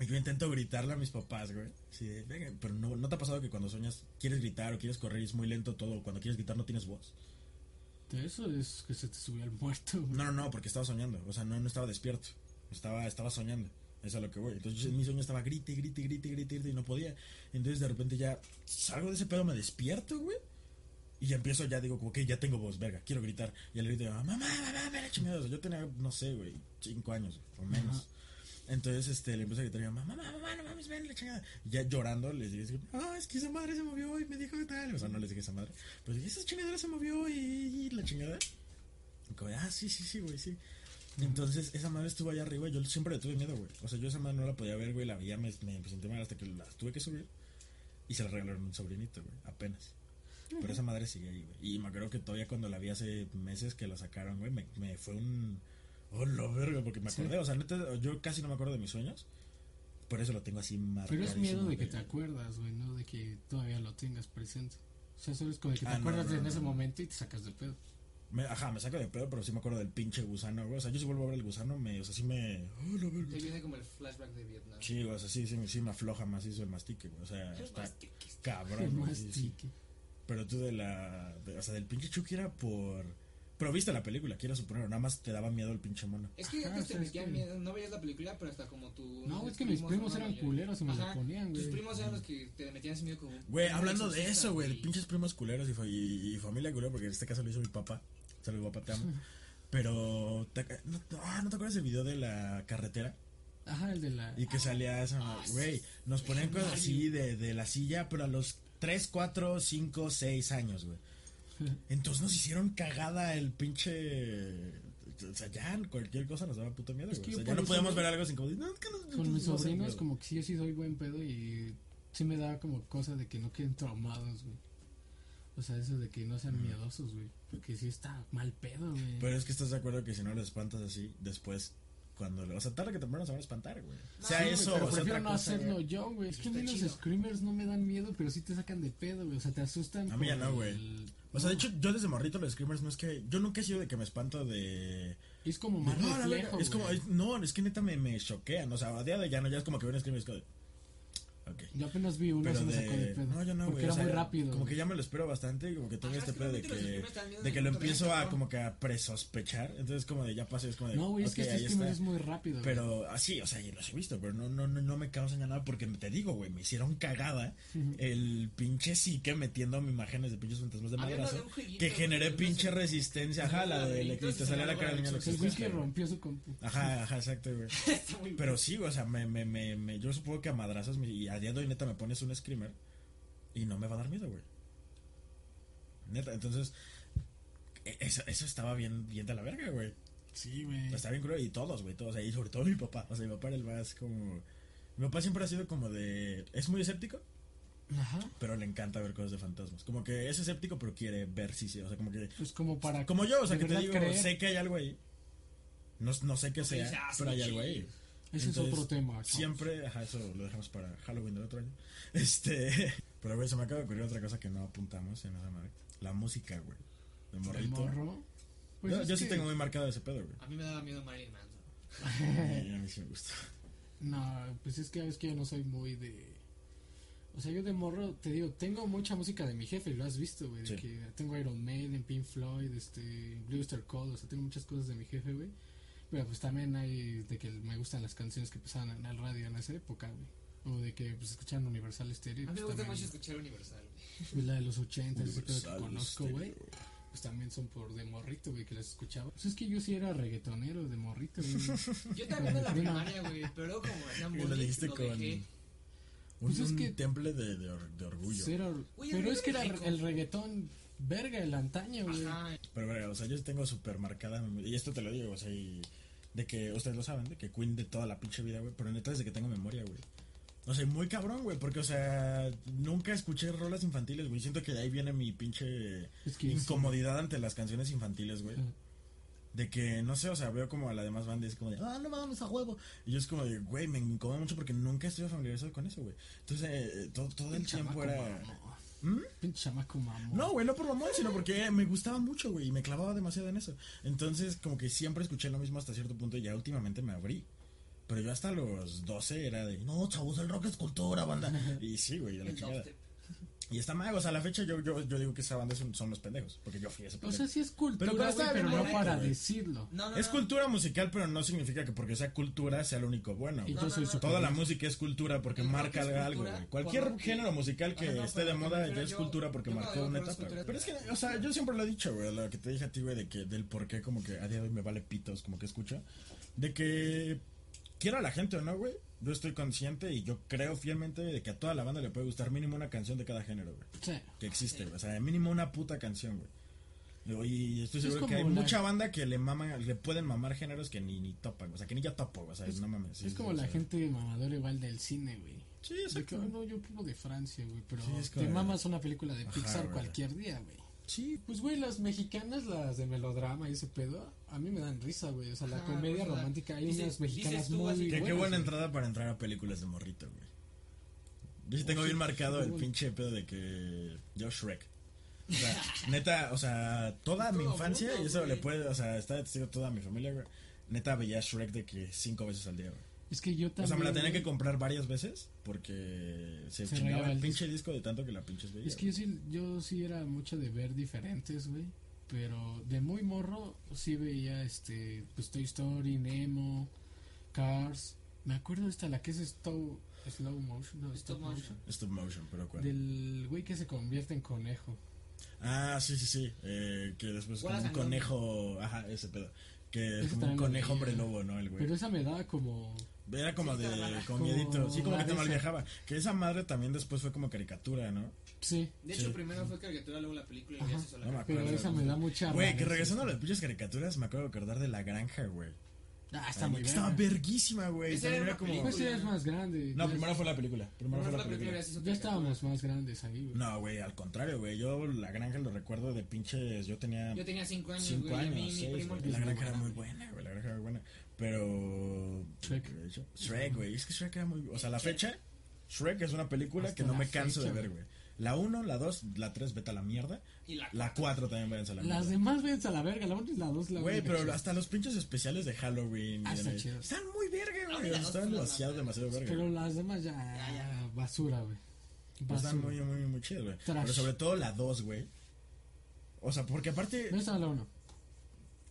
yo intento gritarle a mis papás, güey. Sí, de, "Venga", pero no, ¿no te ha pasado que cuando sueñas quieres gritar o quieres correr y es muy lento todo? Cuando quieres gritar no tienes voz. De eso es que se te subió al muerto, güey. No, no, no, porque estaba soñando. O sea, no, no estaba despierto. Estaba, estaba soñando. Eso es a lo que voy. Entonces yo en mi sueño estaba grite, grite, grite, grite, grite y no podía. Entonces de repente ya salgo de ese pedo, me despierto, güey. Y ya empiezo, ya digo, como que ya tengo voz, verga, quiero gritar. Y le grito, mamá, mamá, me la yo tenía, no sé, güey, cinco años o menos. Ajá. Entonces este, le empiezo a gritar, mamá, mamá, mamá, no mames, ven la chingada. Y ya llorando, les dije, ah, es que esa madre se movió y me dijo que tal. O sea, no les dije esa madre. Pero dije, esa chingadera se movió y, y la chingada. Y como, ah, sí, sí, sí, güey, sí. Entonces, esa madre estuvo allá arriba y yo siempre le tuve miedo, güey. O sea, yo esa madre no la podía ver, güey, la veía, me, me mal hasta que la tuve que subir. Y se la regalaron a un sobrinito, güey, apenas. Pero esa madre sigue ahí, güey. Y me acuerdo que todavía cuando la vi hace meses que la sacaron, güey, me, me fue un... Oh, la verga, porque me acordé. O sea, neta, yo casi no me acuerdo de mis sueños. Por eso lo tengo así marcado. Pero es miedo de que te acuerdas, güey, no de que todavía lo tengas presente. O sea, solo es como de que te Ah, acuerdas no, de en ese no. momento y te sacas de pedo. Me- ajá, me saca de pedo, pero sí me acuerdo del pinche gusano, güey. O sea, yo si vuelvo a ver el gusano, me, o sea, sí me... Oh, la verga. Te viene como el flashback de Vietnam. Sí, o sea, sí, sí, sí me afloja más hizo el mastique, güey. O sea, El está mastique. cabrón, El sí. Pero tú de la... de- o sea, del pinche Chucky era por... Pero viste la película, quiero suponer, nada más te daba miedo el pinche mono. Es que Ajá, antes te o sea, es metían que- miedo, no veías la película, pero hasta como tu... No, tus es que mis primos no, eran no, culeros y me la ponían, Tus güey. primos eran los que te metían ese miedo como... Güey, hablando de eso, güey, de pinches primos culeros y, fa- y, y familia culera, porque en este caso lo hizo mi papá. Saludos, papá, te amo. Pero, ¿te, no, ah, ¿no te acuerdas del video de la carretera? Ajá, el de la. Y que salía esa, Ah, güey, nos ponían cosas así de, de la silla, pero a los 3, 4, 5, 6 años, güey. Entonces nos hicieron cagada el pinche... O sea, ya cualquier cosa nos daba puto miedo, Es güey. que O sea, ya no podíamos ver algo sin como... No, es que no- Con mis no sobrinos, como que sí, yo sí doy buen pedo y sí me da como cosa de que no queden traumados, güey. O sea, eso de que no sean miedosos, güey. Porque sí está mal pedo, güey. Pero es que estás de acuerdo que si no los espantas así, después... Cuando, o sea, tarde que temprano se van a espantar, güey. No, sea sí, eso, pero o sea, prefiero otra no cosa, hacerlo güey. yo, güey. Es que a mí los screamers no me dan miedo, pero sí te sacan de pedo, güey. O sea, te asustan. A mí ya no, güey. el- O sea, de hecho, yo desde morrito los screamers no es que... Yo nunca he sido de que me espanto de... Es como de, más "No, la reflejo, verga". Es como... es- no, es que neta me, me choquean. O sea, a día de ya no, ya es como que ven screamers y es como de, Ok. Yo apenas vi uno se me sacó de pedo. No, yo no, güey. era o sea, muy rápido. Como que ya me lo espero bastante y como que tengo Ajá, este pedo de que... De que lo empiezo a como que a presospechar. Entonces como de ya pasé, es como de... No, güey, es que este es muy rápido. Pero así, o sea, yo los he visto, pero no, no, no, no me causan nada porque te digo, güey, me hicieron cagada el pinche psique metiendo imágenes de pinches fantasmas de madrazo que generé pinche resistencia, ajá, la de que te salía la cara del de niño. hecho, El güey que güey. rompió su compu. Ajá, ajá, exacto, güey. Pero sí, o sea, me, me, me, me- yo supongo que a madrazos me- y a día de hoy neta me pones un screamer y no me va a dar miedo, güey. Neta, entonces e- eso, eso estaba bien, bien de la verga, güey. Sí, güey. Está bien cruel y todos, güey, todos ahí, sobre todo mi papá. O sea, mi papá era el más como... Mi papá siempre ha sido como de... Es muy escéptico, Ajá. pero le encanta ver cosas de fantasmas. Como que es escéptico, pero quiere ver si sí. O sea, como que... Pues como para. Como yo, o sea, que te digo, creer. sé que hay algo ahí. No, no sé qué sea, pero hay sí, algo sí. ahí. Ese es otro tema. chavos. Siempre, ajá, eso lo dejamos para Halloween del otro año. Este, pero güey, se me acaba de ocurrir otra cosa que no apuntamos en esa madre. La música, güey. De ¿El morrito. morro? Pues yo sí tengo muy marcado ese pedo, güey. A mí me daba miedo Marilyn Manson. A mí sí me gusta. No, pues es que es que yo no soy muy de. O sea, yo de morro, te digo, tengo mucha música de mi jefe, lo has visto, güey. de Sí. Que tengo Iron Maiden, Pink Floyd, este, Blue Star Code, o sea, tengo muchas cosas de mi jefe, güey. Pero pues también hay de que me gustan las canciones que pasaban en el radio en esa época, güey. O de que pues escuchan Universal Stereo. A mí me pues, gusta también, mucho escuchar Universal. güey. pues, la de los 80, ese pedo que conozco, güey. Pues también son por de morrito, güey, que las escuchaba. Pues es que yo sí era reggaetonero de morrito, güey. Yo también en la primaria, güey, pero como hacían Y lo bullying, dijiste lo con dejé. un, Pues es un que- temple de, de, or- de orgullo. Sí, era- Oye, pero es que era el reggaetón verga, el antaño, güey. Pero, verga, o sea, yo tengo súper marcada. Y esto te lo digo, o sea, y de que ustedes lo saben, de que Queen de toda la pinche vida, güey. Pero neta, desde que tengo memoria, güey. O sea, muy cabrón, güey, porque, o sea, nunca escuché rolas infantiles, güey. Siento que de ahí viene mi pinche Es que incomodidad ante las canciones infantiles, güey. De que, no sé, o sea, veo como a la demás banda y es como de, ah, no mames a huevo. Y yo es como de, güey, me incomoda mucho porque nunca estuve familiarizado con eso, güey. Entonces, eh, todo, todo el tiempo chamaco era... ¿Mm? Pinche chamaco mamón. No, güey, no por mamón, sino porque me gustaba mucho, güey, y me clavaba demasiado en eso. Entonces, como que siempre escuché lo mismo hasta cierto punto y ya últimamente me abrí. Pero yo hasta los 12 era de, no, chavos, el rock es cultura, banda. Y sí, güey, de la chingada. dubstep. Y está mal, o sea, a la fecha yo, yo, yo digo que esa banda son, son los pendejos, porque yo fui ese O pendejo. sea, sí es cultura, Pero no para güey. decirlo. No, no, es no. cultura musical, pero no significa que porque sea cultura sea lo único bueno. Yo No, soy no, no. súper Toda la música es cultura porque marca algo, güey. Cualquier por género musical que Ajá, esté de moda ya es yo- cultura porque marcó una etapa. cultura, Pero es que, o sea, yo siempre lo he dicho, güey, lo que te dije a ti, güey, de que del por qué como que a día de hoy me vale pitos como que escucho. De que quiera la gente o no, güey, yo estoy consciente y yo creo fielmente de que a toda la banda le puede gustar mínimo una canción de cada género, güey. Sí. Que existe, güey. O sea, mínimo una puta canción, güey. Y estoy Es seguro que hay la- mucha banda que le mama, le pueden mamar géneros que ni, ni topan, o sea, que ni yo topo, o sea, Es- no mames. sí, es sí, como o la sea. gente mamadora igual del cine, güey. Sí, exacto. "Ah, no, yo puro de Francia, güey. Pero Sí, te mamas una película de Pixar cualquier día, güey. Sí, Pues, güey, las mexicanas, las de melodrama y ese pedo, a mí me dan risa, güey. O sea, la comedia pues, o sea, romántica, hay dices- unas mexicanas tú muy así, que buenas. qué buena güey. entrada para entrar a películas de morrito, güey. Yo sí tengo Oh, bien sí, marcado sí, el bueno. pinche pedo de que yo Shrek. O sea, neta, o sea, toda mi infancia, mundo, y eso le puede, o sea, está de testigo toda mi familia, güey. Neta veía Shrek de que cinco veces al día, güey. Es que yo también. O sea, me la tenía que comprar varias veces porque se, Se chingaba el pinche disco de tanto que la pinches veía. Es que yo sí, yo sí era mucho de ver diferentes, güey. Pero de muy morro sí veía este, pues Toy Story, Nemo, Cars. Me acuerdo de esta, la que es slow, slow motion, no, stop, Stop motion. motion. Stop motion, pero cuál. Del güey que se convierte en conejo. Ah, sí, sí, sí. Eh, que después como Wallace un conejo. Ajá, ese pedo. Que es como un conejo hombre lobo, ¿no? El güey. Pero esa me daba como. Era como Sí, de. Con Como miedito. Sí, como que te mal viajaba. Que esa madre también después fue como caricatura, ¿no? Sí, De Sí. hecho, primero fue caricatura, luego la película y ya se la No me caricatura. pero acuerdo. esa me da mucha. Güey, que regresando a las pinches caricaturas, me acabo de acordar de la granja, güey. Ah, está Ay, muy. Estaba verguísima, güey. Esa era como. Pues película. ya es más grande. No, primero fue la película. Primero fue la película. hizo Ya estábamos más grandes ahí, güey. No, güey, al contrario, güey. Yo la granja lo recuerdo de pinches. Yo tenía. Yo tenía 5 años, Cinco güey. mí, años, mi seis, primo La granja era muy buena, güey. La granja era muy buena. Pero. Shrek. Shrek, güey. Es que Shrek era muy. O sea, la fecha. Shrek es una película Hasta que no me canso fecha, de ver, güey. La 1, la 2, la 3, vete a la mierda. Y la La 4 también váyanse a la Las mierda. demás ven a la verga, la 1 y la 2 la Güey, pero hasta los pinches especiales de Halloween. Ah, y de está Navidad- chido. Están muy verga, güey. Están demasiado, demasiado verga. Pero las demás ya, Ya, ya. basura, güey. Están Basura. muy, muy, muy chidas, güey. Pero sobre todo la 2, güey. O sea, porque aparte No estaba la 1.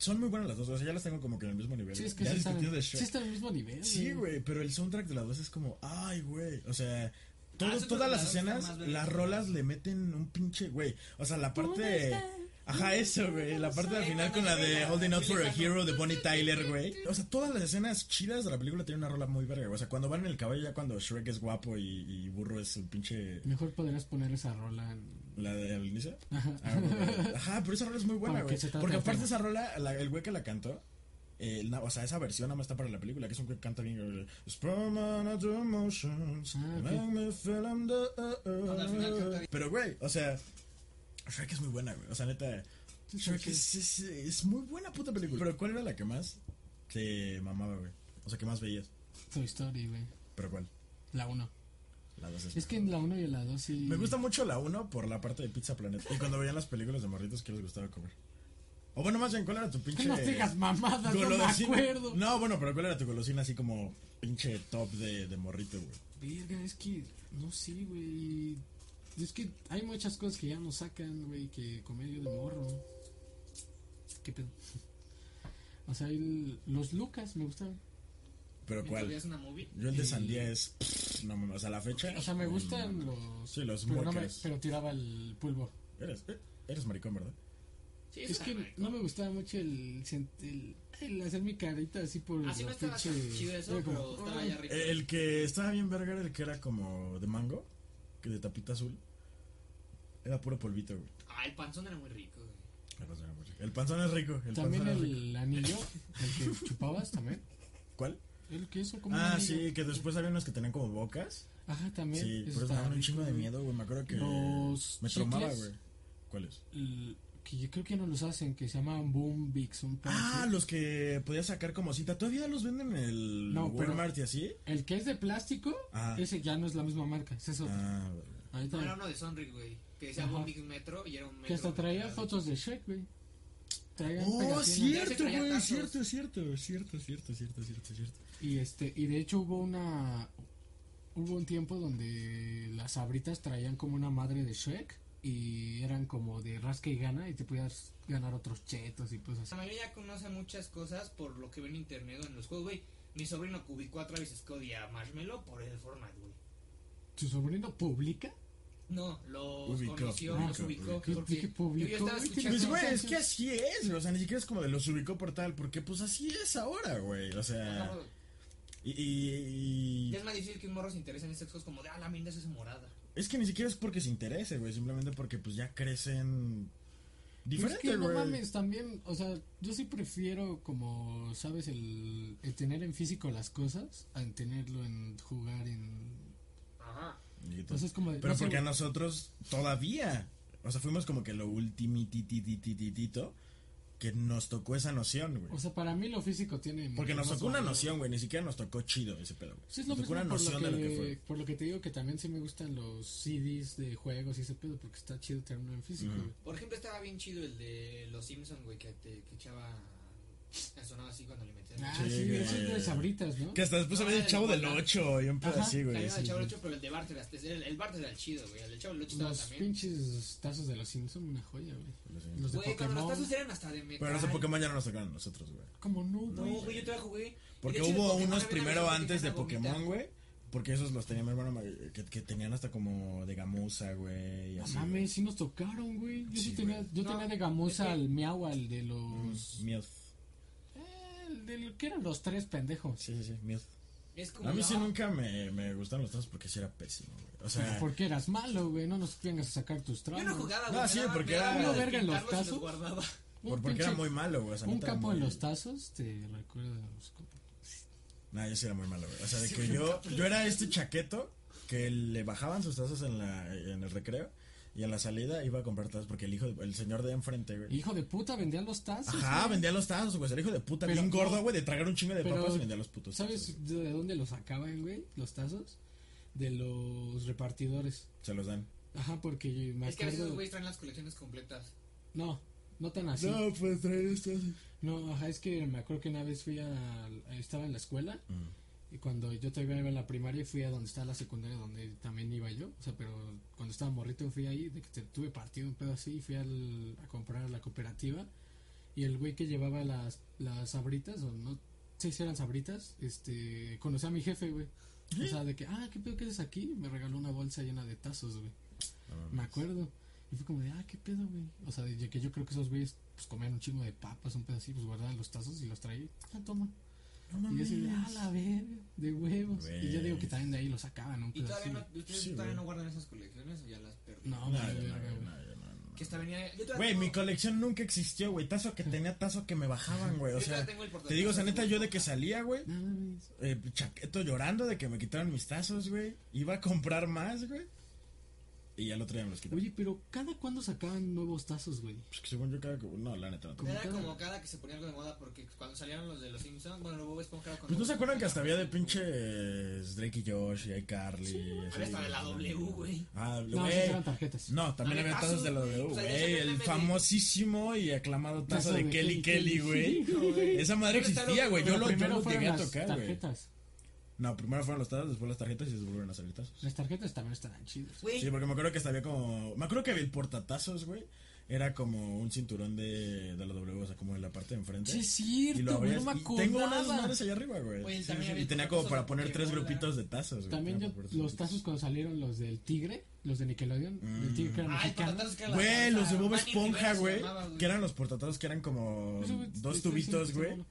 Son muy buenas las dos. O sea, ya las tengo como que en el mismo nivel. Sí, es que ya sí están, de sí Shrek. están al mismo nivel. Sí, güey, pero el soundtrack de la 2 es como, ay, güey. O sea, todo- Ah, todas las dos escenas, las rolas le meten un pinche, güey. O sea, la parte. Ajá, eso, güey. La parte del final con la de Holding Out for a Hero de Bonnie Tyler, güey. O sea, todas las escenas chidas de la película tienen una rola muy verga. O sea, cuando van en el caballo, ya cuando Shrek es guapo y, y Burro es el pinche. Mejor podrías poner esa rola en... ¿La de al inicio? Ajá. Ah. Ajá, pero esa rola es muy buena, güey. Porque aparte esa rola, la- el güey que la cantó, eh, o sea, esa versión nada más está para la película, que es un güey que canta bien. Ah, bien. Pero, güey, o sea, Shrek es muy buena, güey. O sea, neta, Shrek es, es, es muy buena puta película. Pero, ¿cuál era la que más te mamaba, güey? O sea, que más veías? Toy Story, güey. ¿Pero cuál? La 1. La dos Es que en la 1 y en la 2 sí... Me gusta mucho la 1 por la parte de Pizza Planet. Y cuando veían las películas de morritos, ¿qué les gustaba comer? O bueno, más bien, ¿cuál era tu pinche... Que no digas mamadas, no me golosina? acuerdo. No, bueno, pero ¿cuál era tu golosina así como pinche top de, de morrito, güey? Verga, es que... No sé, güey. Es que hay muchas cosas que ya nos sacan, güey, que comía yo de morro. ¿Qué pedo? O sea, el- los Lucas me gustaban. ¿Pero cuál? veías una movie. Yo el de Y- sandía es... pff, No mames, sea, la fecha... O sea, me no gustan los... Sí, los pero, no me- muecas. pero tiraba el pulvo. Eres, eh, eres maricón, ¿verdad? Sí, Es que no me gustaba mucho el, sent- el, el hacer mi carita así por Así no los estaba tan pinches- chido eso, era como, pero estaba "Ay". ya rico. El que estaba bien verga era el que era como de mango, que de tapita azul. Era puro polvito, güey. Ah, el panzón era muy rico, güey. El panzón era muy rico. El panzón es rico. El También panzón es rico. el anillo, el que chupabas también. ¿Cuál? El que hizo como un Ah, sí, que después había unos que tenían como bocas. Ajá, también. Sí, eso pero estaba daban un rico, chingo de miedo, güey. Me acuerdo que Los me chicles. güey. ¿Cuáles? Que yo creo que no los hacen, que se llaman Boom Bix. Un pedo Ah, los que podías sacar como cita. ¿Todavía los venden en el No, pero- Walmart y así? El que es de plástico, Ajá. ese ya no es la misma marca. ese es otro. Ah, Ahorita- No, era uno de Sonric, güey. Que decía un Big Metro y era un metro. que hasta traía fotos de Shrek, güey. Traían Oh, cierto, güey. Cierto, es cierto. es Cierto, es cierto, es cierto, es cierto, es cierto. Y este, y de hecho hubo una hubo un tiempo donde las sabritas traían como una madre de Shrek y eran como de rasca y gana y te podías ganar otros chetos y pues así. La mayoría ya conoce muchas cosas por lo que ven en internet o en los juegos, güey. Mi sobrino ubicó a Travis Scott y a Marshmello por el Fortnite, güey. ¿Tu sobrino publica? No, los Ubicó, conoció, ubicó, los ubicó. ubicó. porque Dije, publicó, yo estaba escuchando. Pues, güey, es que así es, o sea, ni siquiera es como de los ubicó por tal, porque pues así es ahora, güey, o sea, y, y- y- Ya es más difícil que un morro se interese en estas cosas como de, ah, la minda es esa morada. es que ni siquiera es porque se interese, güey, simplemente porque pues ya crecen Pero es Diferente, que no mames, también, o sea, yo sí prefiero como, sabes, el, el tener en físico las cosas a en tenerlo en jugar en... Ajá. Entonces como de- Pero no sé, porque a nosotros todavía, o sea, fuimos como que lo ultimititititito que nos tocó esa noción, güey. O sea, para mí lo físico tiene... Porque nos tocó una valor. noción, güey, ni siquiera nos tocó chido ese pedo, güey. Sí, es nos lo tocó mismo una por lo, noción que, de lo que fue. por lo que te digo que también sí me gustan los CDs de juegos y ese pedo, porque está chido tenerlo en físico, Ujú. güey. Por ejemplo, estaba bien chido el de Los Simpsons, güey, que te que echaba. Sonaba así cuando le metían. Ah, Sí, sí, güey. de sabritas, ¿no? Que hasta después Ah, había el el chavo del Bola. 8 y un pedo así, güey. El chavo del 8, pero el de Bart era, el, el Bart era el chido, güey. El de chavo del 8 estaba Los también. pinches tazos de los Simpsons, una joya, güey. Los de Güey, cuando los Pokémon. tazos eran hasta de metal. Pero los de Pokémon ya no nos tocaron a nosotros, güey. ¿Cómo no, No, güey? güey, yo todavía jugué. Porque hubo unos primero antes de Pokémon, güey. Porque esos los tenía mi hermano ma- que, que tenían hasta como de gamuza, güey. No mames, sí nos tocaron, güey. Yo sí, Sí, tenía, güey. yo No, tenía de gamuza al miau, al de güey. los... Miedo. Eh, el de que eran los tres pendejos. Sí, sí, sí, miedo. Es como. A mí sí no, nunca me, me gustaron los tazos porque sí era pésimo, güey. O sea, Porque eras malo, güey. No nos vengas a sacar tus Yo traumas. no jugaba, No, güey. sí, me daba- porque era- verga en los tazos. Un por- porque pinche- era muy malo, güey. O sea, Un capo muy- en los tazos te recuerda a los compas. Nah, yo sí era muy malo, güey. O sea, de Sí, que yo, yo era este chaqueto que le bajaban sus tazos en, la, en el recreo y en la salida iba a comprar tazos porque el hijo, el señor de enfrente, güey. Hijo de puta, vendían los tazos. Ajá, güey. vendía los tazos, güey. El hijo de puta, Pero bien gordo, güey, de tragar un chingo de Pero, papas y vendía los putos tazos. ¿Sabes de dónde los sacaban, güey? Los tazos. De los repartidores. Se los dan. Ajá, porque me Es que a veces los güeyes traen las colecciones completas. No, no tan así. No, pues traer estos. No, ajá, es que me acuerdo que una vez fui a. Estaba en la escuela. Mm. Y cuando yo todavía iba en la primaria, fui a donde está la secundaria, donde también iba yo. O sea, pero cuando estaba morrito fui ahí, de que te- tuve partido un pedo así, y fui al, a comprar a la cooperativa. Y el güey que llevaba las, las sabritas, o no sé si eran sabritas, este, conocía a mi jefe, güey. O sea, de que, ah, ¿qué pedo que eres aquí? Me regaló una bolsa llena de tazos, güey. Me acuerdo. Y fue como de, ah, ¿qué pedo, güey? O sea, de que yo creo que esos güeyes, pues comían un chingo de papas, un pedo así, pues guardaban los tazos y los traían. Ah, toma. Y yo así de, ah, la de huevos. Y yo digo que también de ahí lo sacaban, un ¿Y todavía no, ustedes Sí, todavía no guardan esas colecciones o ya las perdí? No, No, no, no, güey. no, no, no. Que esta venía. Güey, mi colección nunca existió, güey. Tazo que tenía, tazo que me bajaban, güey. O sea, te digo, o sea, portatazos, neta, yo de que salía, güey. No mames. Eh, chaqueto llorando de que me quitaron mis tazos, güey. Iba a comprar más, güey. Y al otro día me los quitaron. Oye, pero ¿cada cuándo sacaban nuevos tazos, güey? Pues que según yo cada que... No, la neta no. Como Era cada- como cada que se ponía algo de moda porque cuando salieron los de los Simpsons, bueno, luego ves Esponja era cuando- Pues no se acuerdan que hasta había de pinches Drake y Josh y iCarly. Había hasta de la güey. W, güey. Ah, No, güey. esas eran tarjetas. No, también Había tazos de la W, o sea, ya güey. el famosísimo y aclamado tazo de de Kelly Kelly güey. Esa madre ¿Dónde está existía, güey. Yo Pero lo, llegué a tocar, güey. tarjetas. No, primero fueron los tazos, después las tarjetas y después volvieron a salir tazos. Las tarjetas también estaban chidas. Güey, Sí, porque me acuerdo que hasta había como. Me acuerdo que el portatazos, güey. Era como un cinturón de, de la W, o sea, como en la parte de enfrente. Sí, es y lo cierto, güey, abrías. no me y tengo unas madres allá arriba, güey. Sí, también sí, había y tenía como para poner tres Pokébola. grupitos de tazos, güey. También Tenía los tazos cuando salieron los del Tigre, los de Nickelodeon, Mm. del Tigre que Ay, era la Güey, los de Bob Esponja, güey. Que eran los portatazos que eran como Eso, güey, dos tubitos, güey.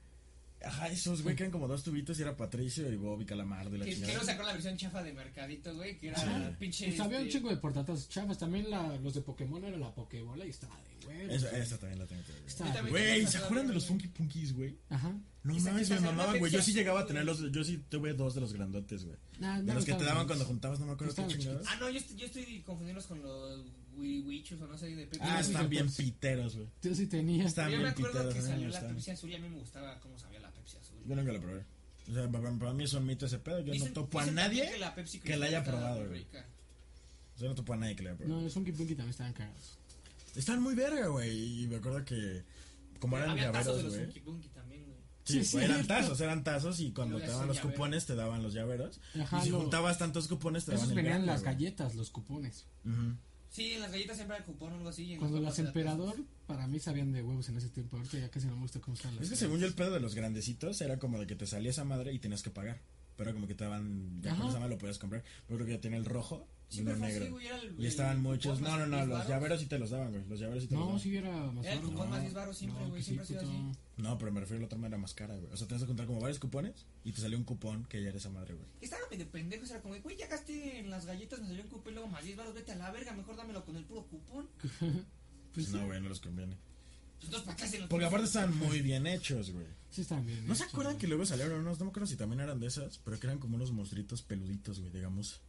Ajá, esos, güey, que eran como dos tubitos y era Patricio y Bob y Calamardo y la Que, que chingada. no sacó la versión chafa de Mercadito, güey, que era Sí. pinche. Pues había un este, chingo de portatazos chavas. También la, los de Pokémon era la Pokébola y estaba de huevos. Esa, güey. esa también la tengo que ver. Yo Güey, ¿se acuerdan de los Funky Punkies, güey? Ajá. No mames, me mamaban, güey. Yo sí llegaba a tener güey. los. Yo sí tuve dos de los grandotes, güey. Nah, De no, los que te daban cuando juntabas, no me acuerdo qué chingados. Ah, no, yo estoy, yo estoy confundiéndolos con los Wi- Wichus o no sé, de Pepe. Ah, están bien piteros, güey. Yo sí tenía. Están Yo me bien acuerdo piteros. que a mí me salió la. Pepsi azul y a mí me gustaba cómo sabía. Yo nunca la probé. O sea, para, para mí es un mito ese pedo. Yo no topo a nadie también la Pepsi que la haya probado, güey. rica. Yo no topo a nadie que la haya probado. No, los Funky Punky también estaban cagados. Están muy verga, güey. Y me acuerdo que. Como eran Había tazos de llaveros, los güey. Funky Punky también, güey. Sí, Sí, eran tazos, eran tazos. Y cuando te daban los cupones, te daban los llaveros. Ajá, y si lo- juntabas tantos cupones, te daban Esos el venían las galletas, los cupones. Ujú. Sí, en las galletas siempre hay cupón o algo así. Cuando las emperador, para mí sabían de huevos en ese tiempo. Ahorita ya casi no me gusta cómo están las Es que galletas. según yo el pedo de los grandecitos era como de que te salía esa madre y tenías que pagar. Pero como que te daban, ya con esa madre lo podías comprar. Yo creo que ya tiene el rojo uno negro. Y estaban muchos. No, no, no, 10 los llaveros sí te los daban, güey. Los llaveros sí te los No, daban. sí era más Era el cupón más No. 10 baros siempre, No, güey. siempre ha sido puto. así. No, pero me refiero a la otra manera más cara, güey. O sea, tenías que juntar como varios cupones y te salió un cupón que ya era esa madre, güey. Estaba medio pendejo, era como, güey, ya gasté en las galletas, me salió un cupón y luego más 10 baros, vete a la verga, mejor dámelo con el puro cupón. Pues no, sí. güey, no les conviene. Entonces, ¿para qué hacen los Porque aparte están muy bien hechos, güey. Sí, están bien. ¿No se acuerdan güey. que luego salieron unos? No me acuerdo si también eran de esas, pero que eran como unos monstruitos peluditos, güey, digamos.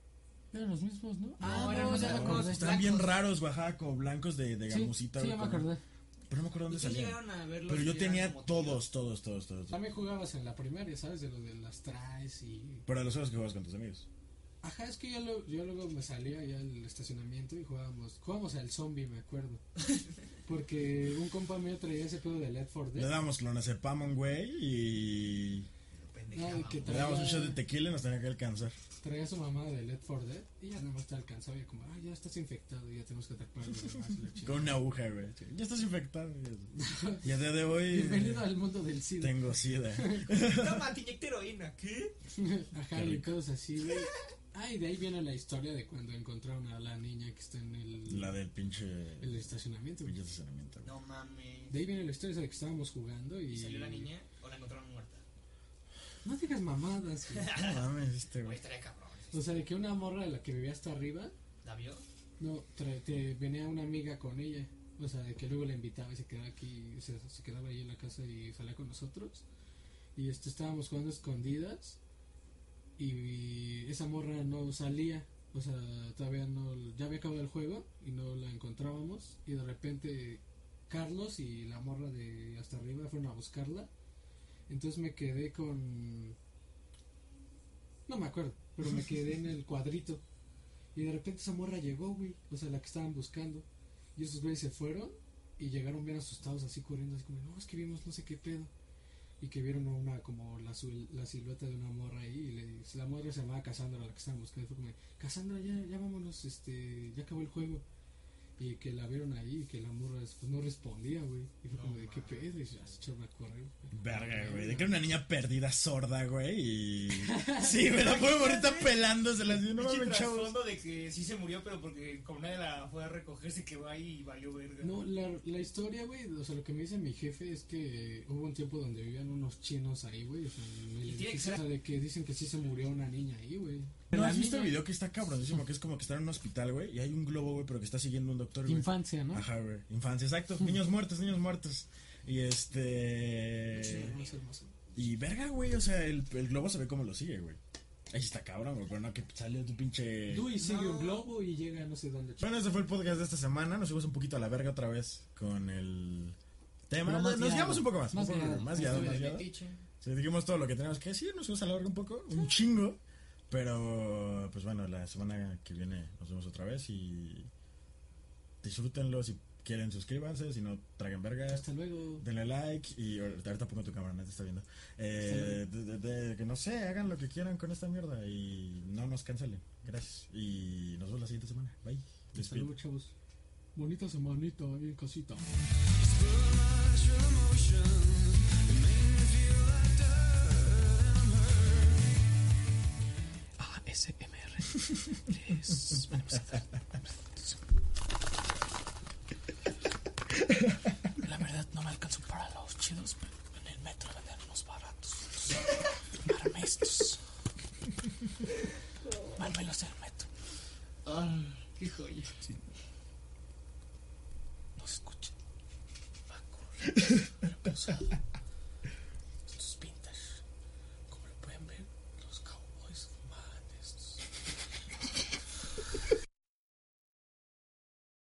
Eran los mismos, ¿no? No, eran blancos. acordé. Estaban bien raros, como blancos de, de gamusita, sí, güey. ya me como- acordé. Pero no me acuerdo dónde ¿Ustedes salían. llegaron a verlos Pero yo tenía todos, todos, todos, todos. También jugabas en la primaria, ¿sabes? De lo de las traes y... Pero de los juegos que juegas con tus amigos. Ajá, es que yo, lo- yo luego me salía ya al estacionamiento y jugábamos, jugábamos al zombie, me acuerdo. Porque un compa mío traía ese pedo de Led Le dábamos clonazepam, güey, y que le dábamos un shot de tequila y nos tenía que alcanzar. Traía su mamá de Led for Dead y ya nada más te alcanzaba y como, ah, ya estás infectado y ya tenemos que atrapar Con una aguja, güey. Ya estás infectado. Y a día de hoy Bienvenido al mundo del SIDA. tengo sida. Toma, te inyecté heroína. ¿Qué? Ajá, y cosas así, güey. Ah, y de ahí viene la historia de cuando encontraron a la niña que está en el, La del pinche... el estacionamiento. Pinche estacionamiento, güey. No mames. De ahí viene la historia de que estábamos jugando y... ¿Y salió la niña o la encontraron muerta? No digas mamadas, güey. No mames, este, Güey, güey. estaría cabrón. O sea, de que una morra de la que vivía hasta arriba, ¿La vio? no, tra- te venía una amiga con ella. O sea, de que luego la invitaba y se quedaba aquí, se, se quedaba ahí en la casa y salía con nosotros. Y este, estábamos jugando escondidas y esa morra no salía. O sea, todavía no, ya había acabado el juego y no la encontrábamos. Y de repente Carlos y la morra de hasta arriba fueron a buscarla. Entonces me quedé con... No me acuerdo, pero me quedé en el cuadrito. Y de repente esa morra llegó, güey. O sea, la que estaban buscando. Y esos güeyes se fueron y llegaron bien asustados, así corriendo, así como, no, es que vimos no sé qué pedo. Y que vieron una, como la, la silueta de una morra ahí. Y le, la morra se llamaba Cassandra, la que estaban buscando. Y fue como, Cassandra, ya, ya vámonos, este, ya acabó el juego. Y que la vieron ahí y que la morra después no respondía, güey. Y fue No como, de qué pedo. Y ya se echaron a correr. Verga, güey. De que era una niña perdida sorda, güey. Y. Sí, güey, la pobre morrita pelándosela. Así, no mames, chavos. de que sí se murió, pero porque como nadie la fue a recoger, se quedó ahí y valió verga. No, la, la historia, güey, o sea, lo que me dice mi jefe es que hubo un tiempo donde vivían unos chinos ahí, güey, o sea, en el Y tiene que edificio, ser- o sea, de que dicen que sí se murió una niña ahí, güey. ¿No has visto el video que está cabronísimo? Que es como que está en un hospital, güey. Y hay un globo, güey, pero que está siguiendo un doctor, güey. Infancia, ¿no? Ajá, güey. Infancia, exacto. Niños muertos, niños muertos. Y Sí, este. hermoso, hermoso. Y verga, güey. O sea, el, el globo se ve cómo lo sigue, güey. Ahí está cabrón, güey. Pero no que sale tu pinche. Luis sigue No. un globo y llega a no sé dónde. Bueno, ese fue el podcast de esta semana. Nos subimos un poquito a la verga otra vez con el tema. Nos, más nos guiado. guiamos un poco más. Más guiado. más guiado, más guiado. Sí, dijimos todo lo que teníamos que decir, nos fuimos a la verga un poco, un chingo. Pero, pues bueno, la semana que viene nos vemos otra vez y disfrútenlo. Si quieren, suscríbanse. Si no, traguen verga. Hasta luego. Denle like y ahorita pongo tu cámara, nadie te está viendo. Eh, de, de- de- que no sé, hagan lo que quieran con esta mierda y no nos cancelen. Gracias. Y nos vemos la siguiente semana. Bye. Hasta luego, chavos. Bonita semanita, bien casita. ASMR. Les vamos a dar. La verdad no me alcanzó para los chidos, pero en el metro venden unos baratos. Para estos. Mármelos del metro. Ah, qué joya. No se escucha. Ah, corre.